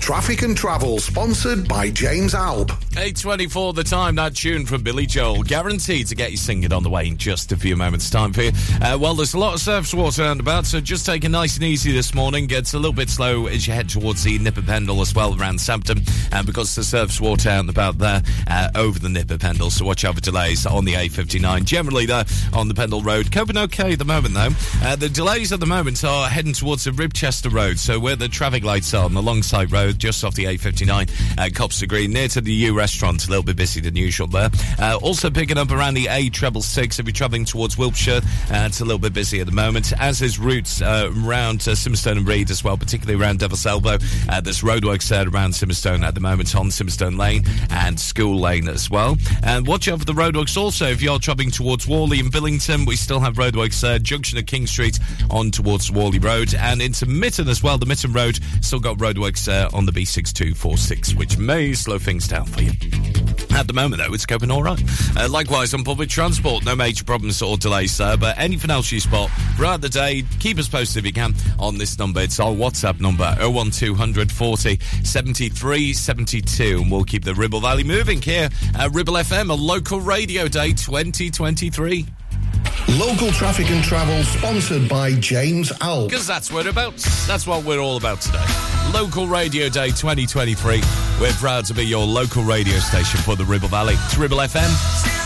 Traffic and Travel, sponsored by James Alpe. 8.24 the time, that tune from Billy Joel, guaranteed to get you singing on the way in just a few moments' time for you. Uh, well, there's a lot of surface water around about, so just take it nice and easy this morning. Gets a little bit slow as you head towards the Nick o' Pendle as well around Sabden, uh, because the surface water out and about there uh, over the Nick o' Pendle, so watch out for delays on the A59. Generally, there on the Pendle Road, coping okay at the moment, though. Uh, the delays at the moment are heading towards the Ribchester Road, so where the traffic lights are on the Longsight Road, just off the A59 at Copster Green, near to the U restaurant. A little bit busy than usual there. Uh, also picking up around the A treble six if you're travelling towards Wilpshire. Uh, it's a little bit busy at the moment, as is routes uh, around uh, Simonstone and Read as well, particularly around Devil's Elbow. Uh, there's roadworks there around Simonstone at the moment on Simonstone Lane and School Lane as well. And watch out for the roadworks also if you're travelling towards Whalley and Billington. We still have roadworks there, junction of King Street on towards Whalley Road and into Mitton as well. The Mitton Road still got roadworks there on the B6246, which may slow things down for you. At the moment, though, it's going all right. Uh, likewise, on public transport, no major problems or delays there. But anything else you spot throughout the day, keep us posted if you can on this number. It's our WhatsApp number, 01200 40 73 72. And we'll keep the Ribble Valley moving here at Ribble FM, a local radio day 2023. Local traffic and travel, sponsored by James Alpe. Because that's what we're about. That's what we're all about today. Local Radio Day 2023. We're proud to be your local radio station for the Ribble Valley. It's Ribble FM.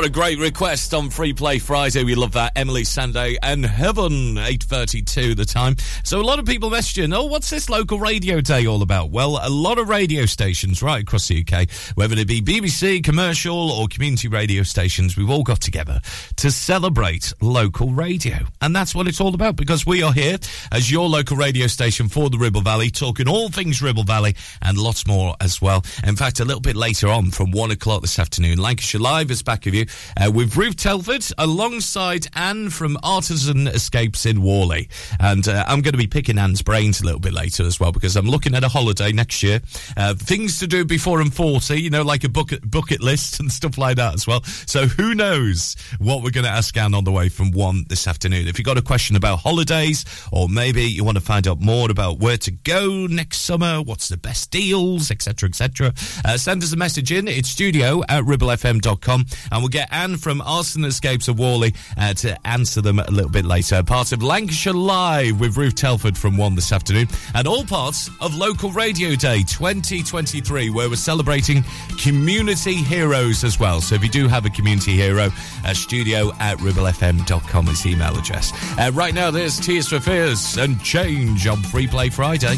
What a great request on Free Play Friday. We love that. Emeli Sandé and Heaven, 8.32 the time. So a lot of people messaging, oh, what's this local radio day all about? Well, a lot of radio stations right across the UK, whether it be BBC, commercial or community radio stations, we've all got together to celebrate local radio. And that's what it's all about because we are here as your local radio station for the Ribble Valley, talking all things Ribble Valley and lots more as well. In fact, a little bit later on from one o'clock this afternoon, Lancashire Live is back of you uh, with Ruth Telford alongside Anne from Artisan Escapes in Whalley. And uh, I'm going to be picking Anne's brains a little bit later as well because I'm looking at a holiday next year. Uh, things to do before I'm 40, you know, like a bucket, bucket list [LAUGHS] and stuff like that as well. So who knows what we're going to ask Anne on the way from one this afternoon. If you've got a question about holidays or maybe you want to find out more about where to go next summer, what's the best deals, etc., etc., uh, send us a message in. It's studio at ribblefm.com and we'll get Anne from Artisan Escapes of Whalley uh, to answer them a little bit later. Part of Lancashire Live with Ruth Telford from 1 this afternoon and all parts of Local Radio Day 2023 where we're celebrating community heroes as well. So if you do have a community hero, uh, studio at ribblefm.com is email address. Uh, right now there's Tears for Fears and Change on Free Play Friday.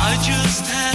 I just had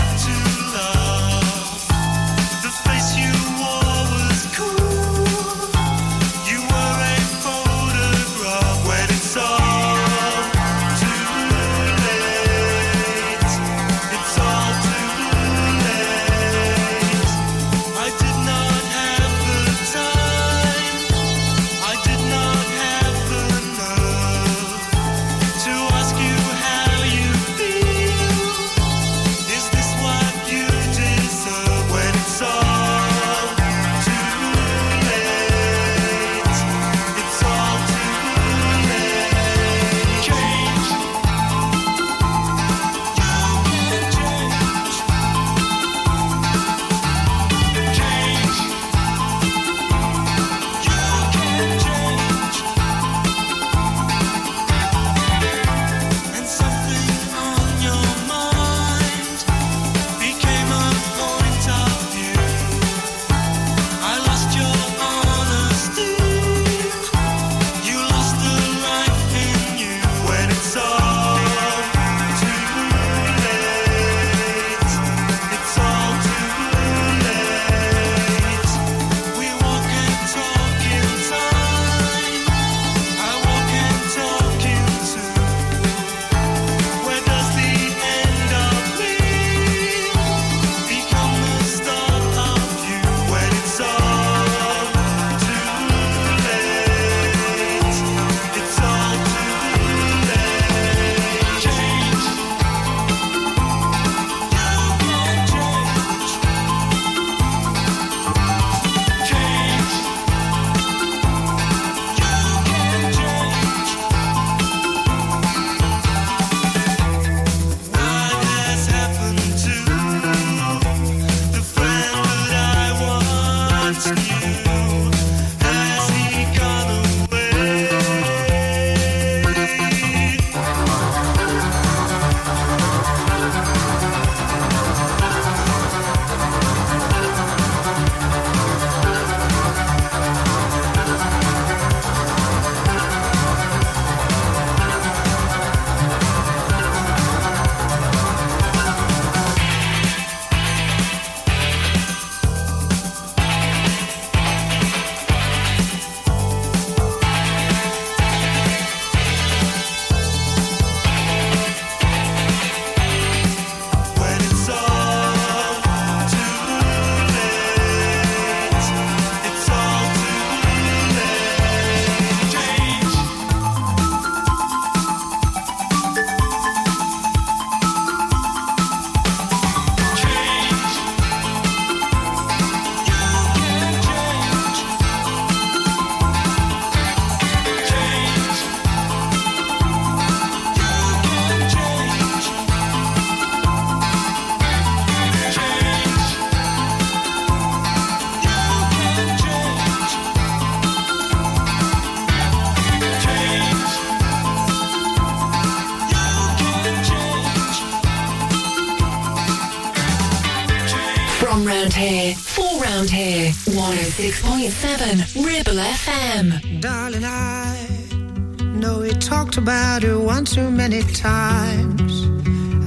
many times.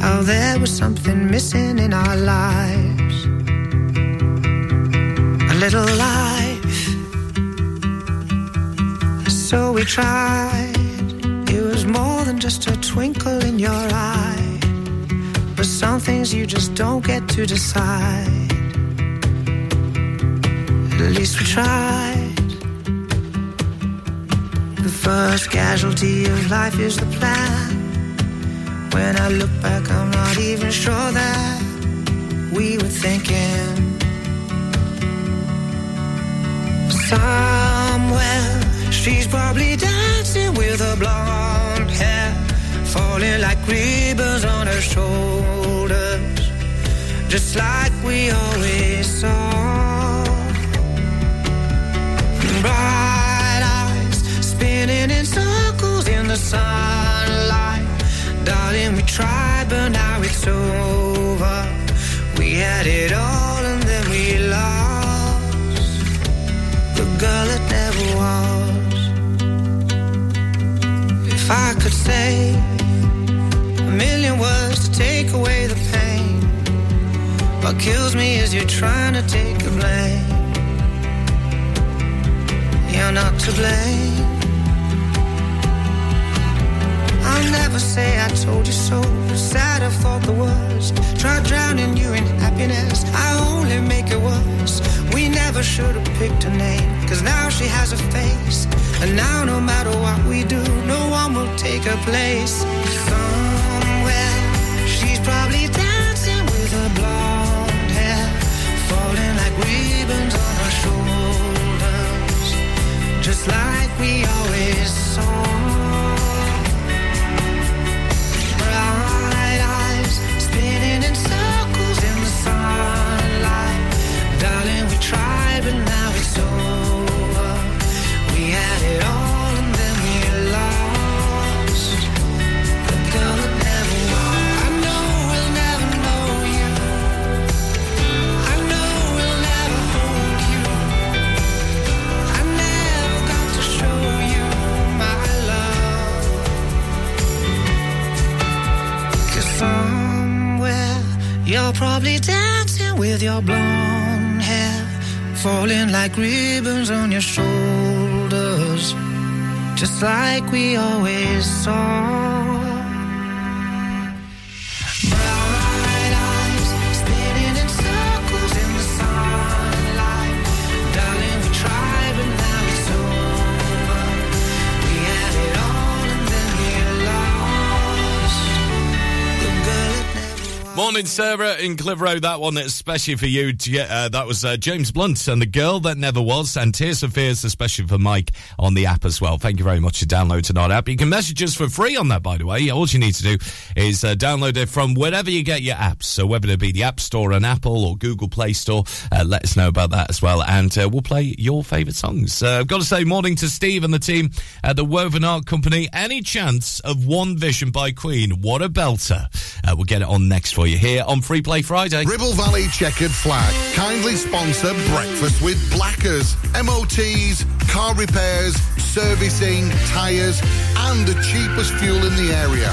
How there was something missing in our lives. A little life. So we tried. It was more than just a twinkle in your eye. But some things you just don't get to decide. At least we tried. The first casualty of life is the plan. When I look back, I'm not even sure that we were thinking. Somewhere, she's probably dancing with her blonde hair, falling like ribbons on her shoulders, just like we always saw. Darling, we tried, but now it's over. We had it all and then we lost the girl that never was. If I could say a million words to take away the pain, what kills me is you're trying to take the blame. You're not to blame. Never say I told you so. Sad I thought the worst. Try drowning you in happiness. I only make it worse. We never should have picked a name. Cause now she has a face. And now no matter what we do, no one will take her place. Somewhere she's probably dancing with her blonde hair. Falling like ribbons on her shoulders. Just like we always saw. With your blonde hair, falling like ribbons on your shoulders, just like we always saw. Morning, Sarah in Clitheroe. That one, especially for you. Uh, that was uh, James Blunt and the girl that never was, and Tears for Fears, especially for Mike on the app as well. Thank you very much for downloading our app. You can message us for free on that, by the way. All you need to do is uh, download it from wherever you get your apps. So whether it be the App Store on Apple or Google Play Store, uh, let us know about that as well, and uh, we'll play your favourite songs. Uh, I've got to say, morning to Steve and the team at the Woven Art Company. Any chance of One Vision by Queen? What a belter! Uh, we'll get it on next for you here on Free Play Friday. Ribble Valley Checkered Flag kindly sponsor Breakfast with Blackers. MOTs, car repairs, servicing, tyres, and the cheapest fuel in the area.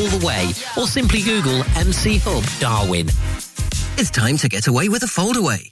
the way, or simply Google MC Hub Darwin. It's time to get away with a foldaway.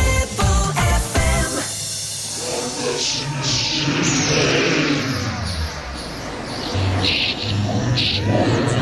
One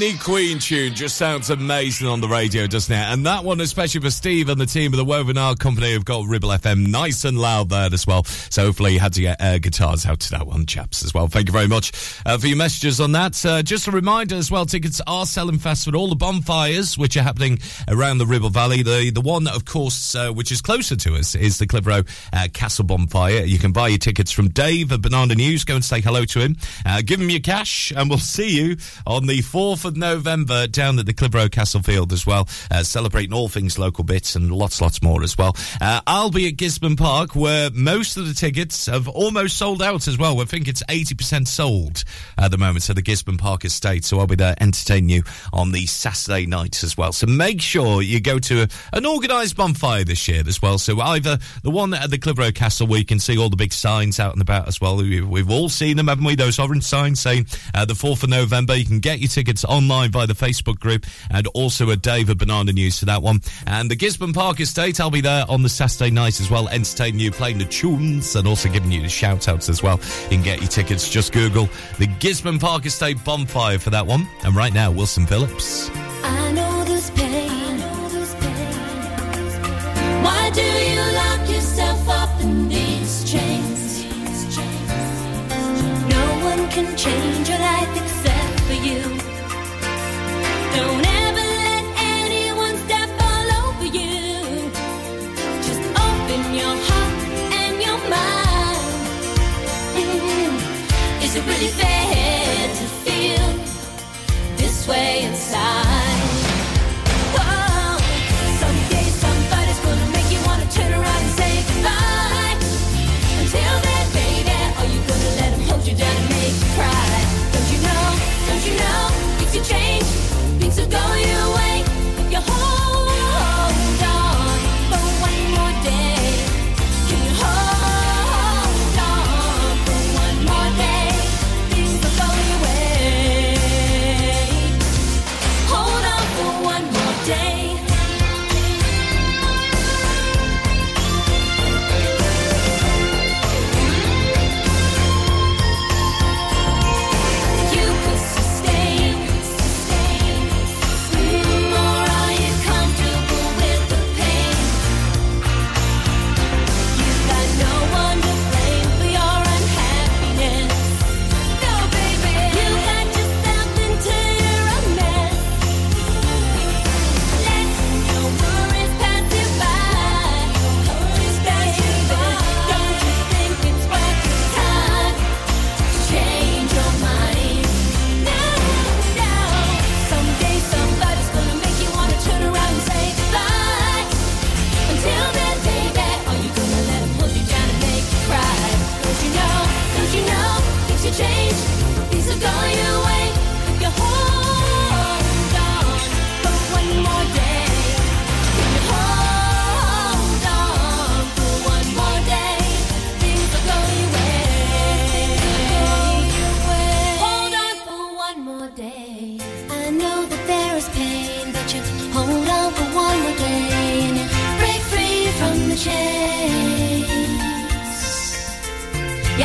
Any Queen tune just sounds amazing on the radio, doesn't it? And that one, especially for Steve and the team of the Woven Art Company, have got Ribble FM nice and loud there as well. So hopefully you had to get uh, guitars out to that one, chaps, as well. Thank you very much uh, for your messages on that. Uh, just a reminder as well, tickets are selling fast for all the bonfires which are happening around the Ribble Valley. The the one, of course, uh, which is closer to us is the Clitheroe uh, Castle Bonfire. You can buy your tickets from Dave at Banana News. Go and say hello to him. Give him your cash, and we'll see you on the 4th 4th of November down at the Clitheroe Castle Field as well, uh, celebrating all things local bits and lots, lots more as well. Uh, I'll be at Gisburne Park where most of the tickets have almost sold out as well. I think it's 80% sold at the moment to the Gisburne Park estate. So I'll be there entertaining you on the Saturday night as well. So make sure you go to a, an organised bonfire this year as well. So either the one at the Clitheroe Castle where you can see all the big signs out and about as well. We- We've all seen them, haven't we? Those orange signs saying uh, the 4th of November. You can get your tickets online by the Facebook group and also a at David Banana News for that one. And the Gisburne Park Estate, I'll be there on the Saturday night as well, entertaining you, playing the tunes and also giving you the shout outs as well. You can get your tickets. Just Google the Gisburne Park Estate Bonfire for that one. And right now, Wilson Phillips. Change really fair to feel this way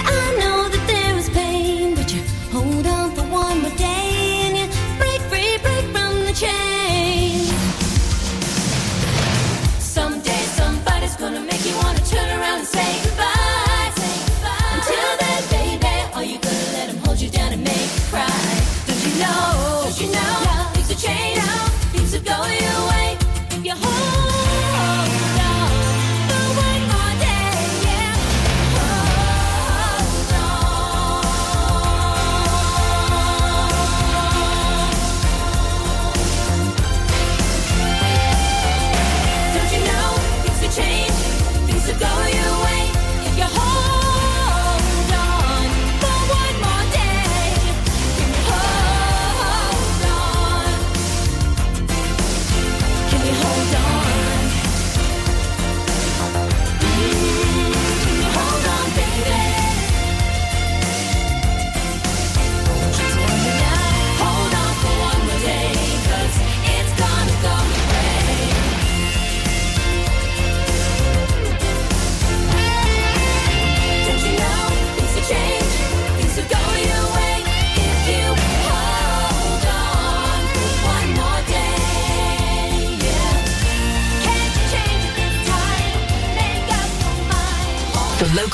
Yeah,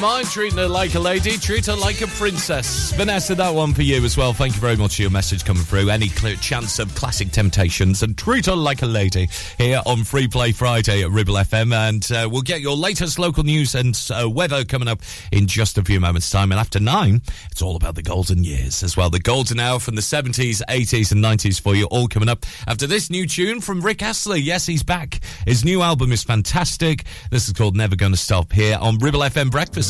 Mind treating her like a lady, treat her like a princess. Vanessa, that one for you as well. Thank you very much for your message coming through. Any clear chance of classic temptations and treat her like a lady here on Free Play Friday at Ribble FM. And uh, we'll get your latest local news and uh, weather coming up in just a few moments' time. And after nine, it's all about the golden years as well. The golden hour from the 70s, 80s, and 90s for you, all coming up after this new tune from Rick Astley. Yes, he's back. His new album is fantastic. This is called Never Gonna Stop here on Ribble FM Breakfast.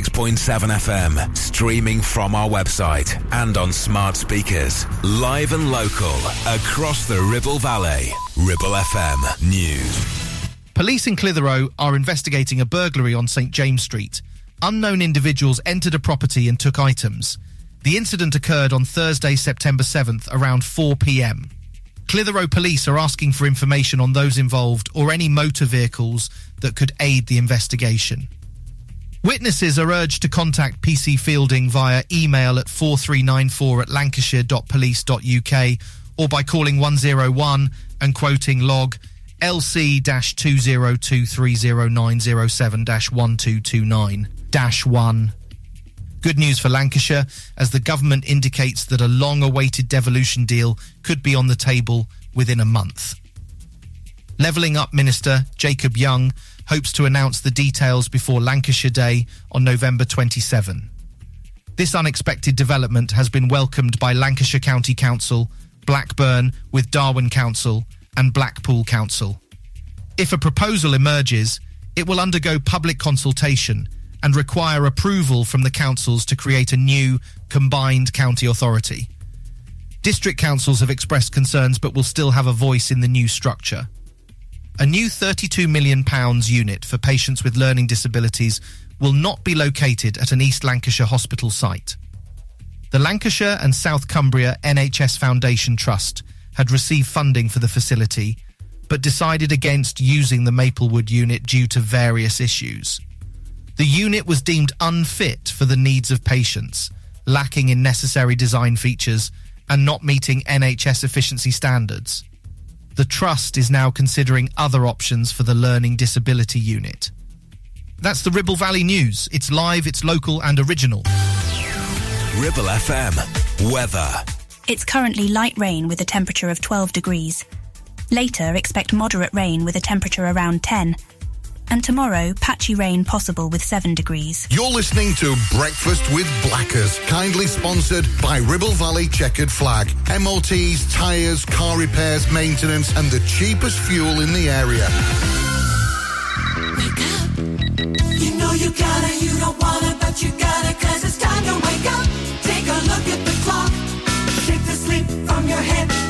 106.7 FM, streaming from our website and on smart speakers. Live and local, across the Ribble Valley. Ribble FM News. Police in Clitheroe are investigating a burglary on St James Street. Unknown individuals entered a property and took items. The incident occurred on Thursday, September 7th, around 4 pm. Clitheroe police are asking for information on those involved or any motor vehicles that could aid the investigation. Witnesses are urged to contact PC Fielding via email at 4394 at lancashire.police.uk or by calling 101 and quoting log LC 20230907 1229 1. Good news for Lancashire as the government indicates that a long awaited devolution deal could be on the table within a month. Levelling Up Minister Jacob Young hopes to announce the details before Lancashire Day on November 27. This unexpected development has been welcomed by Lancashire County Council, Blackburn with Darwen Council, and Blackpool Council. If a proposal emerges, it will undergo public consultation and require approval from the councils to create a new combined county authority. District councils have expressed concerns but will still have a voice in the new structure. A new £32 million unit for patients with learning disabilities will not be located at an East Lancashire hospital site. The Lancashire and South Cumbria NHS Foundation Trust had received funding for the facility, but decided against using the Maplewood unit due to various issues. The unit was deemed unfit for the needs of patients, lacking in necessary design features and not meeting NHS efficiency standards. The Trust is now considering other options for the Learning Disability Unit. That's the Ribble Valley News. It's live, it's local and original. Ribble FM. Weather. It's currently light rain with a temperature of 12 degrees. Later, expect moderate rain with a temperature around 10. And tomorrow, patchy rain possible with 7 degrees. You're listening to Breakfast with Blackers, kindly sponsored by Ribble Valley Checkered Flag. MOTs, tyres, car repairs, maintenance, and the cheapest fuel in the area. Wake up. You know you gotta, you don't wanna, but you gotta, cause it's time to wake up. Take a look at the clock. Shake the sleep from your head.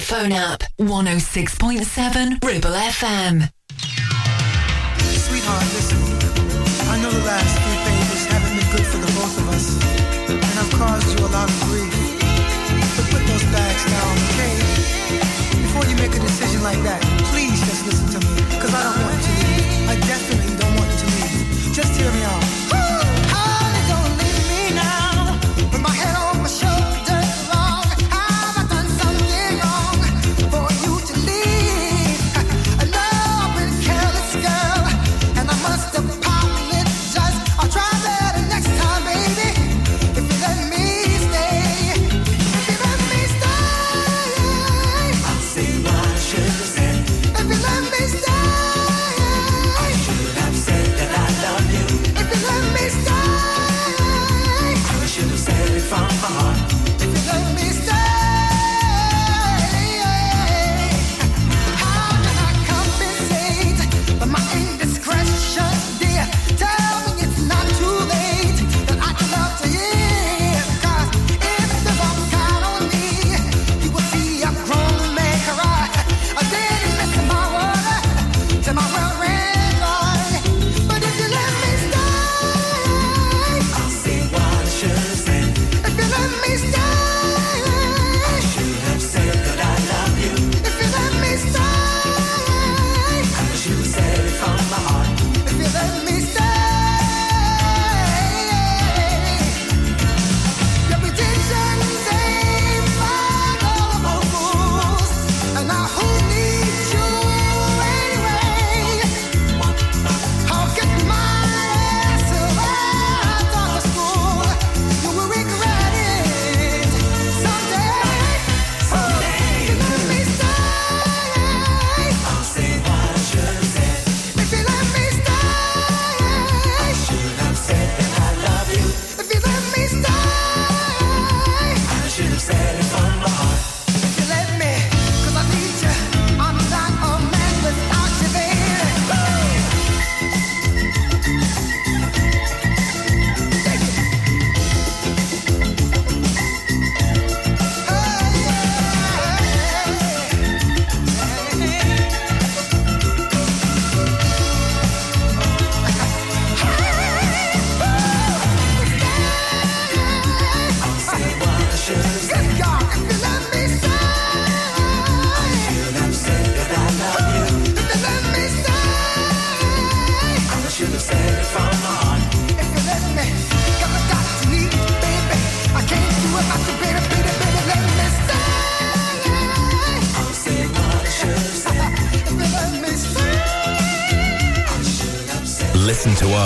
Smartphone app. 106.7 Ribble FM. Sweetheart, listen. I know the last few pages haven't been good for the both of us, and I've caused you a lot of grief. But put those bags down, okay? Before you make a decision like that,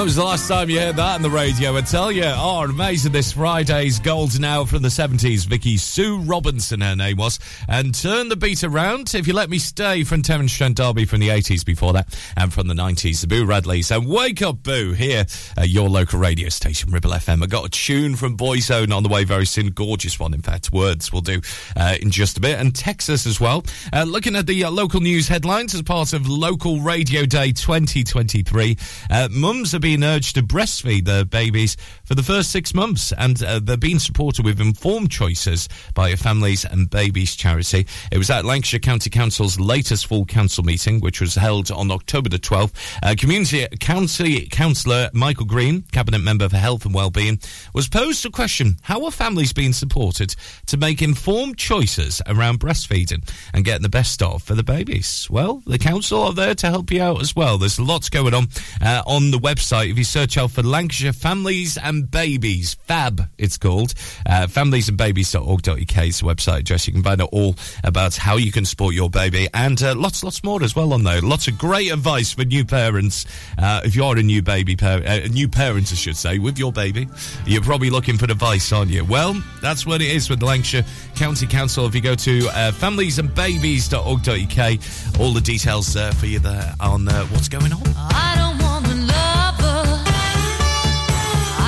When was the last time you heard that on the radio? I tell you, oh, amazing. This Friday's Golden Hour from the 70s. Vicki Sue Robinson, her name was. And Turn the Beat Around, If You Let Me Stay from Terence Trent D'Arby from the 80s before that. And from the 90s, the Boo Radleys. And Wake Up Boo here at your local radio station, Ribble FM. I got a tune from Boyzone on the way very soon. Gorgeous one, in fact. Words will do uh, in just a bit. And Texas as well. Uh, looking at the uh, local news headlines as part of Local Radio Day 2023. Uh, mums are being urged to breastfeed their babies for the first six months, and uh, they're being supported with informed choices by a Families and Babies charity. It was at Lancashire County Council's latest full council meeting, which was held on October the 12th. Uh, Community Council Councillor Michael Green, Cabinet Member for Health and Wellbeing, was posed a question: How are families being supported to make informed choices around breastfeeding and getting the best of for the babies? Well, the council are there to help you out as well. There's lots going on uh, on the website. If you search out for Lancashire Families and Babies, FAB it's called, uh, familiesandbabies.org.uk is the website address. You can find out all about how you can support your baby and uh, lots, lots more as well on there. Lots of great advice for new parents. Uh, if you're a new baby, par- uh, new parent, I should say, with your baby, you're probably looking for advice, aren't you? Well, that's what it is with Lancashire County Council. If you go to uh, familiesandbabies.org.uk, all the details there for you there on uh, what's going on.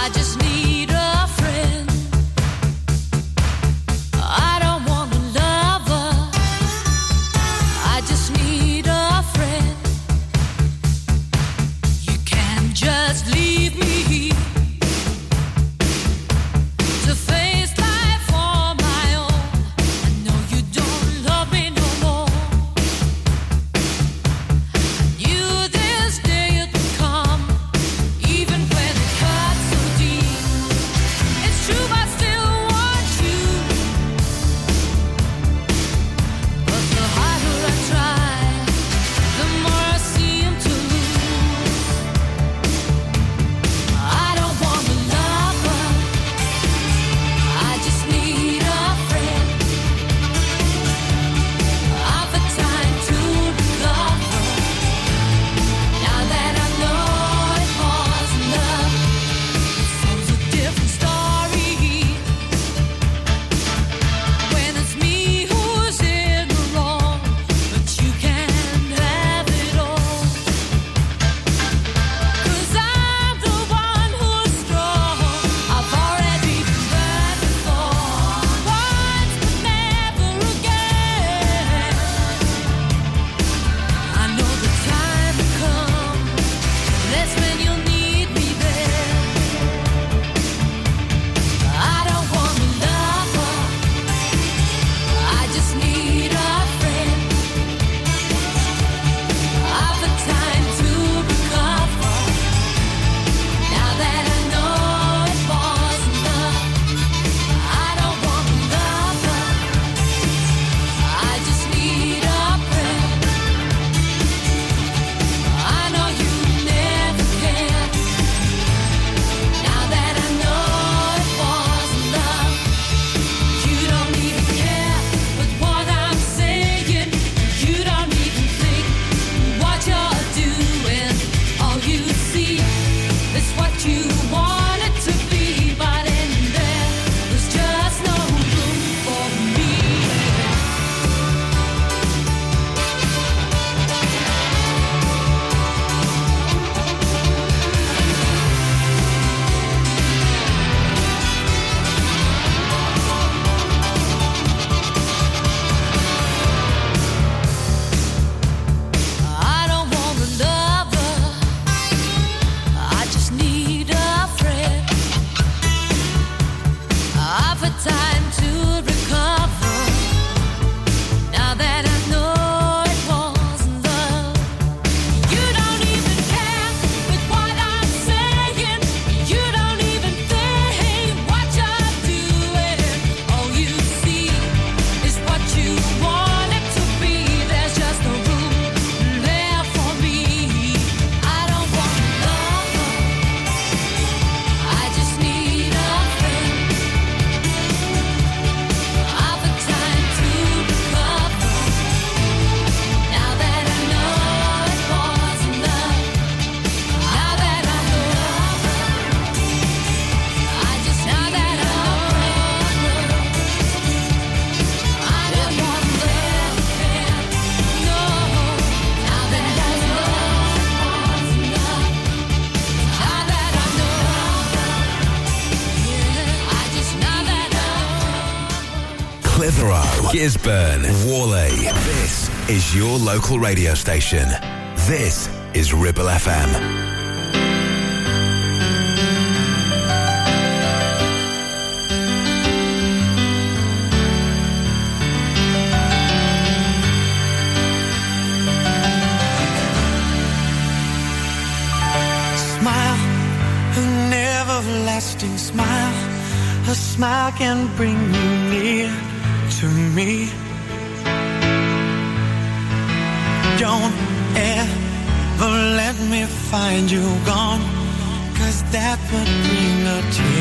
I just need Gisburn, Whalley. This is your local radio station. This is Ribble FM. smile can bring you near me. Don't ever let me find you gone, cause that would bring a tear.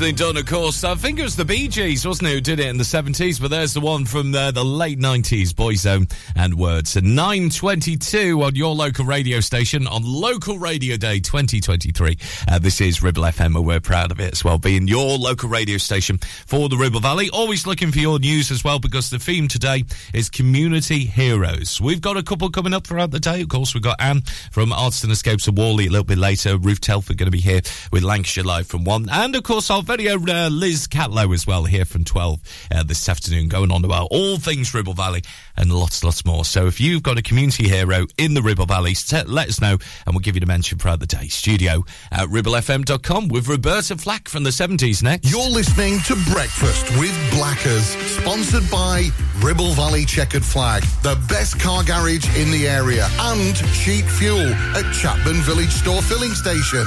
Originally done, of course, I think it was the Bee Gees, wasn't it, who did it in the 70s, but there's the one from uh, the late 90s, Boyzone and Words. At 9.22 on your local radio station on Local Radio Day 2023. Uh, this is Ribble FM, and we're proud of it as well, being your local radio station for the Ribble Valley. Always looking for your news as well, because the theme today is Community Heroes. We've got a couple coming up throughout the day. Of course, we've got Anne from Artisan Escapes of Whalley a little bit later. Ruth Telford going to be here with Lancashire Live from 1. And, of course, our own uh, Liz Catlow as well here from 12 uh, this afternoon, going on about all things Ribble Valley and lots, lots more. So if you've got a community hero in the Ribble Valley, let us know and we'll give you the mention throughout the day. Studio at ribblefm.com with Roberta Flack from the 70s next. You're listening to Breakfast with Blackers, sponsored by Ribble Valley Checkered Flag, the best car garage in the area, and cheap fuel at Chatburn Village Store Filling Station.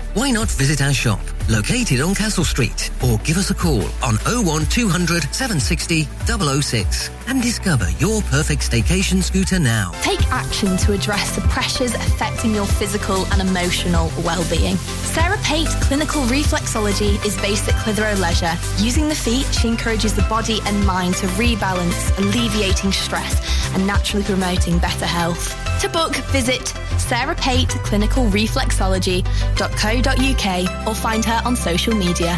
Why not visit our shop, located on Castle Street, or give us a call on 01200 760 006 and discover your perfect staycation scooter now. Take action to address the pressures affecting your physical and emotional well-being. Sarah Pate Clinical Reflexology is based at Clitheroe Leisure. Using the feet, she encourages the body and mind to rebalance, alleviating stress and naturally promoting better health. To book, visit Sarah Pate or find her on social media.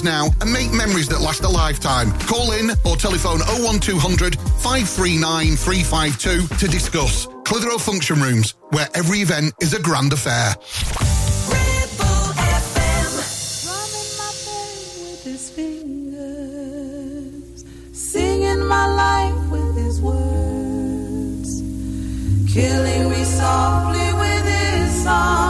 now and make memories that last a lifetime. Call in or telephone 01200 539 352 to discuss. Clitheroe Function Rooms, where every event is a grand affair. with his fingers, singing my life with his words, killing me softly with his song,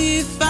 I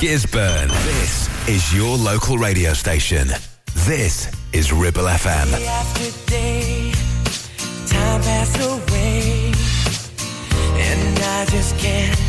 Gisburn. This is your local radio station. This is Ribble FM. Day after day, time away, and I just can't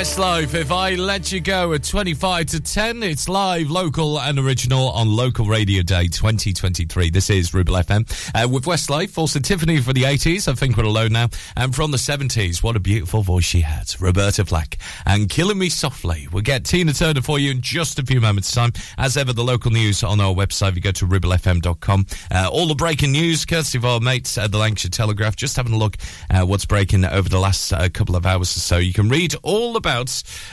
Westlife, if I let you go at 25 to 10, it's live, local, and original on Local Radio Day 2023. This is Ribble FM. Uh, with Westlife, also Tiffany for the 80s, I think we're alone now, and from the 70s, what a beautiful voice she had, Roberta Flack, and Killing Me Softly. We'll get Tina Turner for you in just a few moments' time. As ever, the local news on our website, if you go to ribblefm.com. Uh, all the breaking news, courtesy of our mates at the Lancashire Telegraph, just having a look at what's breaking over the last uh, couple of hours or so. You can read all about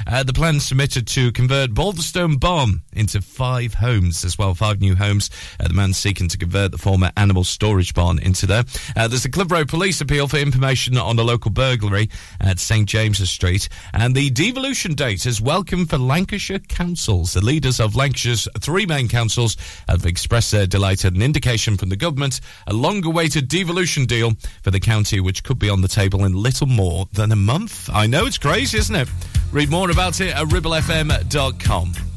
uh, the plans submitted to convert Balderstone Barn into five homes as well, five new homes. Uh, the man seeking to convert the former animal storage barn into there. Uh, there's a Clitheroe police appeal for information on a local burglary at St James's Street, and the devolution date is welcome for Lancashire councils. The leaders of Lancashire's three main councils have expressed their delight at an indication from the government, a long-awaited devolution deal for the county, which could be on the table in little more than a month. I know it's crazy, isn't it? Read more about it at ribblefm.com.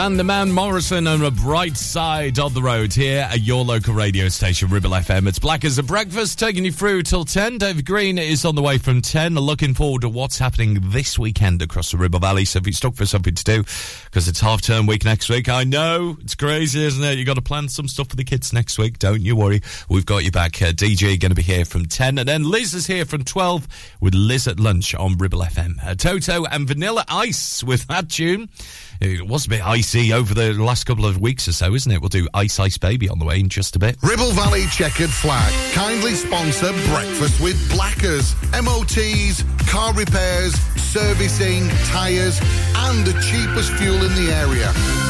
Van der Man Morrison on a bright side of the road here at your local radio station, Ribble FM. It's Black as a Breakfast, taking you through till 10. David Green is on the way from 10. Looking forward to what's happening this weekend across the Ribble Valley. So if you're stuck for something to do, because it's half term week next week, I know it's crazy, isn't it? You've got to plan some stuff for the kids next week. Don't you worry. We've got you back. Uh, DJ going to be here from 10. And then Liz is here from 12 with Liz at lunch on Ribble FM. Uh, Toto and Vanilla Ice with that tune. It was a bit icy over the last couple of weeks or so, isn't it? We'll do Ice Ice Baby on the way in just a bit. Ribble Valley Checkered Flag kindly sponsor Breakfast with Blackers, MOTs, car repairs, servicing, tyres, and the cheapest fuel in the area.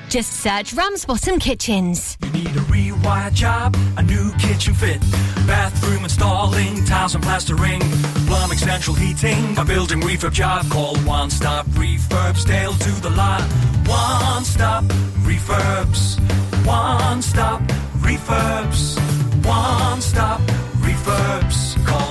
Just search Ramsbottom Kitchens. You Need a DIY job, a new kitchen fit. Bathroom installing, tiles and plastering. Plumbing, central heating, a building refurb job. Call One Stop Refurbs, Dale to the lot. One Stop Refurbs. One Stop Refurbs. One Stop Refurbs. Call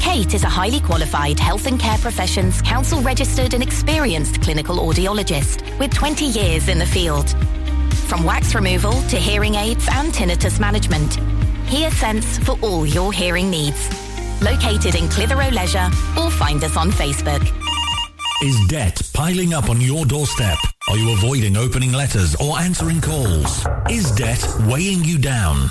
Kate is a highly qualified health and care professions, council registered and experienced clinical audiologist with 20 years in the field. From wax removal to hearing aids and tinnitus management. HearSense for all your hearing needs. Located in Clitheroe Leisure or find us on Facebook. Is debt piling up on your doorstep? Are you avoiding opening letters or answering calls? Is debt weighing you down?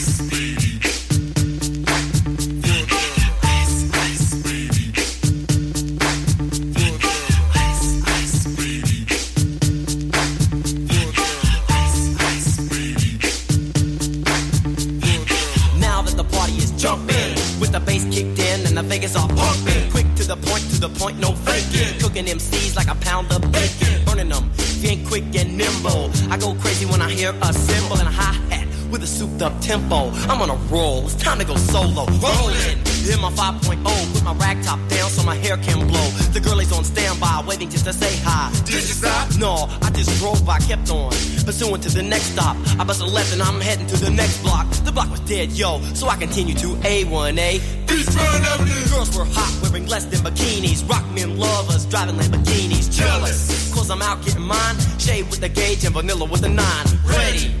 point, no faking. Cooking MCs like a pound of bacon. Burning them, being quick and nimble. I go crazy when I hear a cymbal and a hi hat with a souped up tempo. I'm on a roll, it's time to go solo. Rolling. Hit my 5.0, put my rag top down so my hair can blow. The girl is on standby, waiting just to say hi. Did you stop? No, I just drove by, kept on. Pursuing to the next stop. I bust a left and I'm heading to the next block. The block was dead, yo, so I continue to A1A. Beachfront Avenue. Girls were hot, wearing less than bikinis. Rock men lovers, driving Lamborghinis. Jealous, cause I'm out getting mine. Shade with the gauge and vanilla with the nine. Ready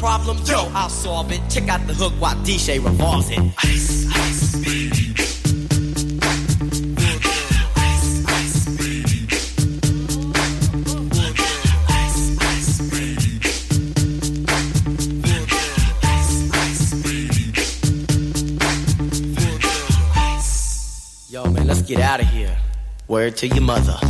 problem? Yo, I'll solve it. Check out the hook while DJ revolves it. Ice, ice, baby. Yo, man, let's get out of here. Word to your mother.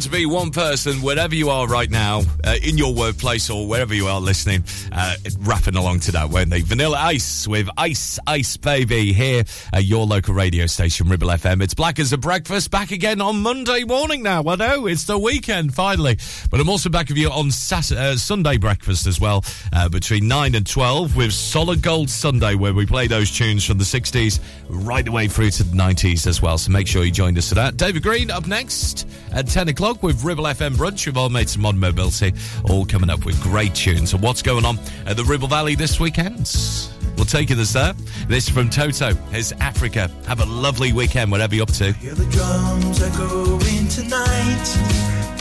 To be one person, wherever you are right now, uh, in your workplace or wherever you are listening, uh, rapping along to that, weren't they? Vanilla Ice with Ice Ice Baby here at your local radio station, Ribble FM. It's Black as a Breakfast, back again on Monday morning now. I know, it's the weekend finally. But I'm also back with you on Saturday, uh, Sunday breakfast as well, uh, between 9 and 12 with Solid Gold Sunday, where we play those tunes from the 60s right the way through to the 90s as well. So make sure you join us for that. David Green up next at 10 o'clock with Ribble FM Brunch with our mates Modern Mobility, all coming up with great tunes. And what's going on at the Ribble Valley this weekend? We'll take you this there. This from Toto. It's Africa. Have a lovely weekend, whatever you're up to. Hear the drums echoing tonight.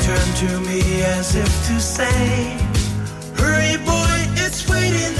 Turned to me as if to say, Hurry, boy, it's waiting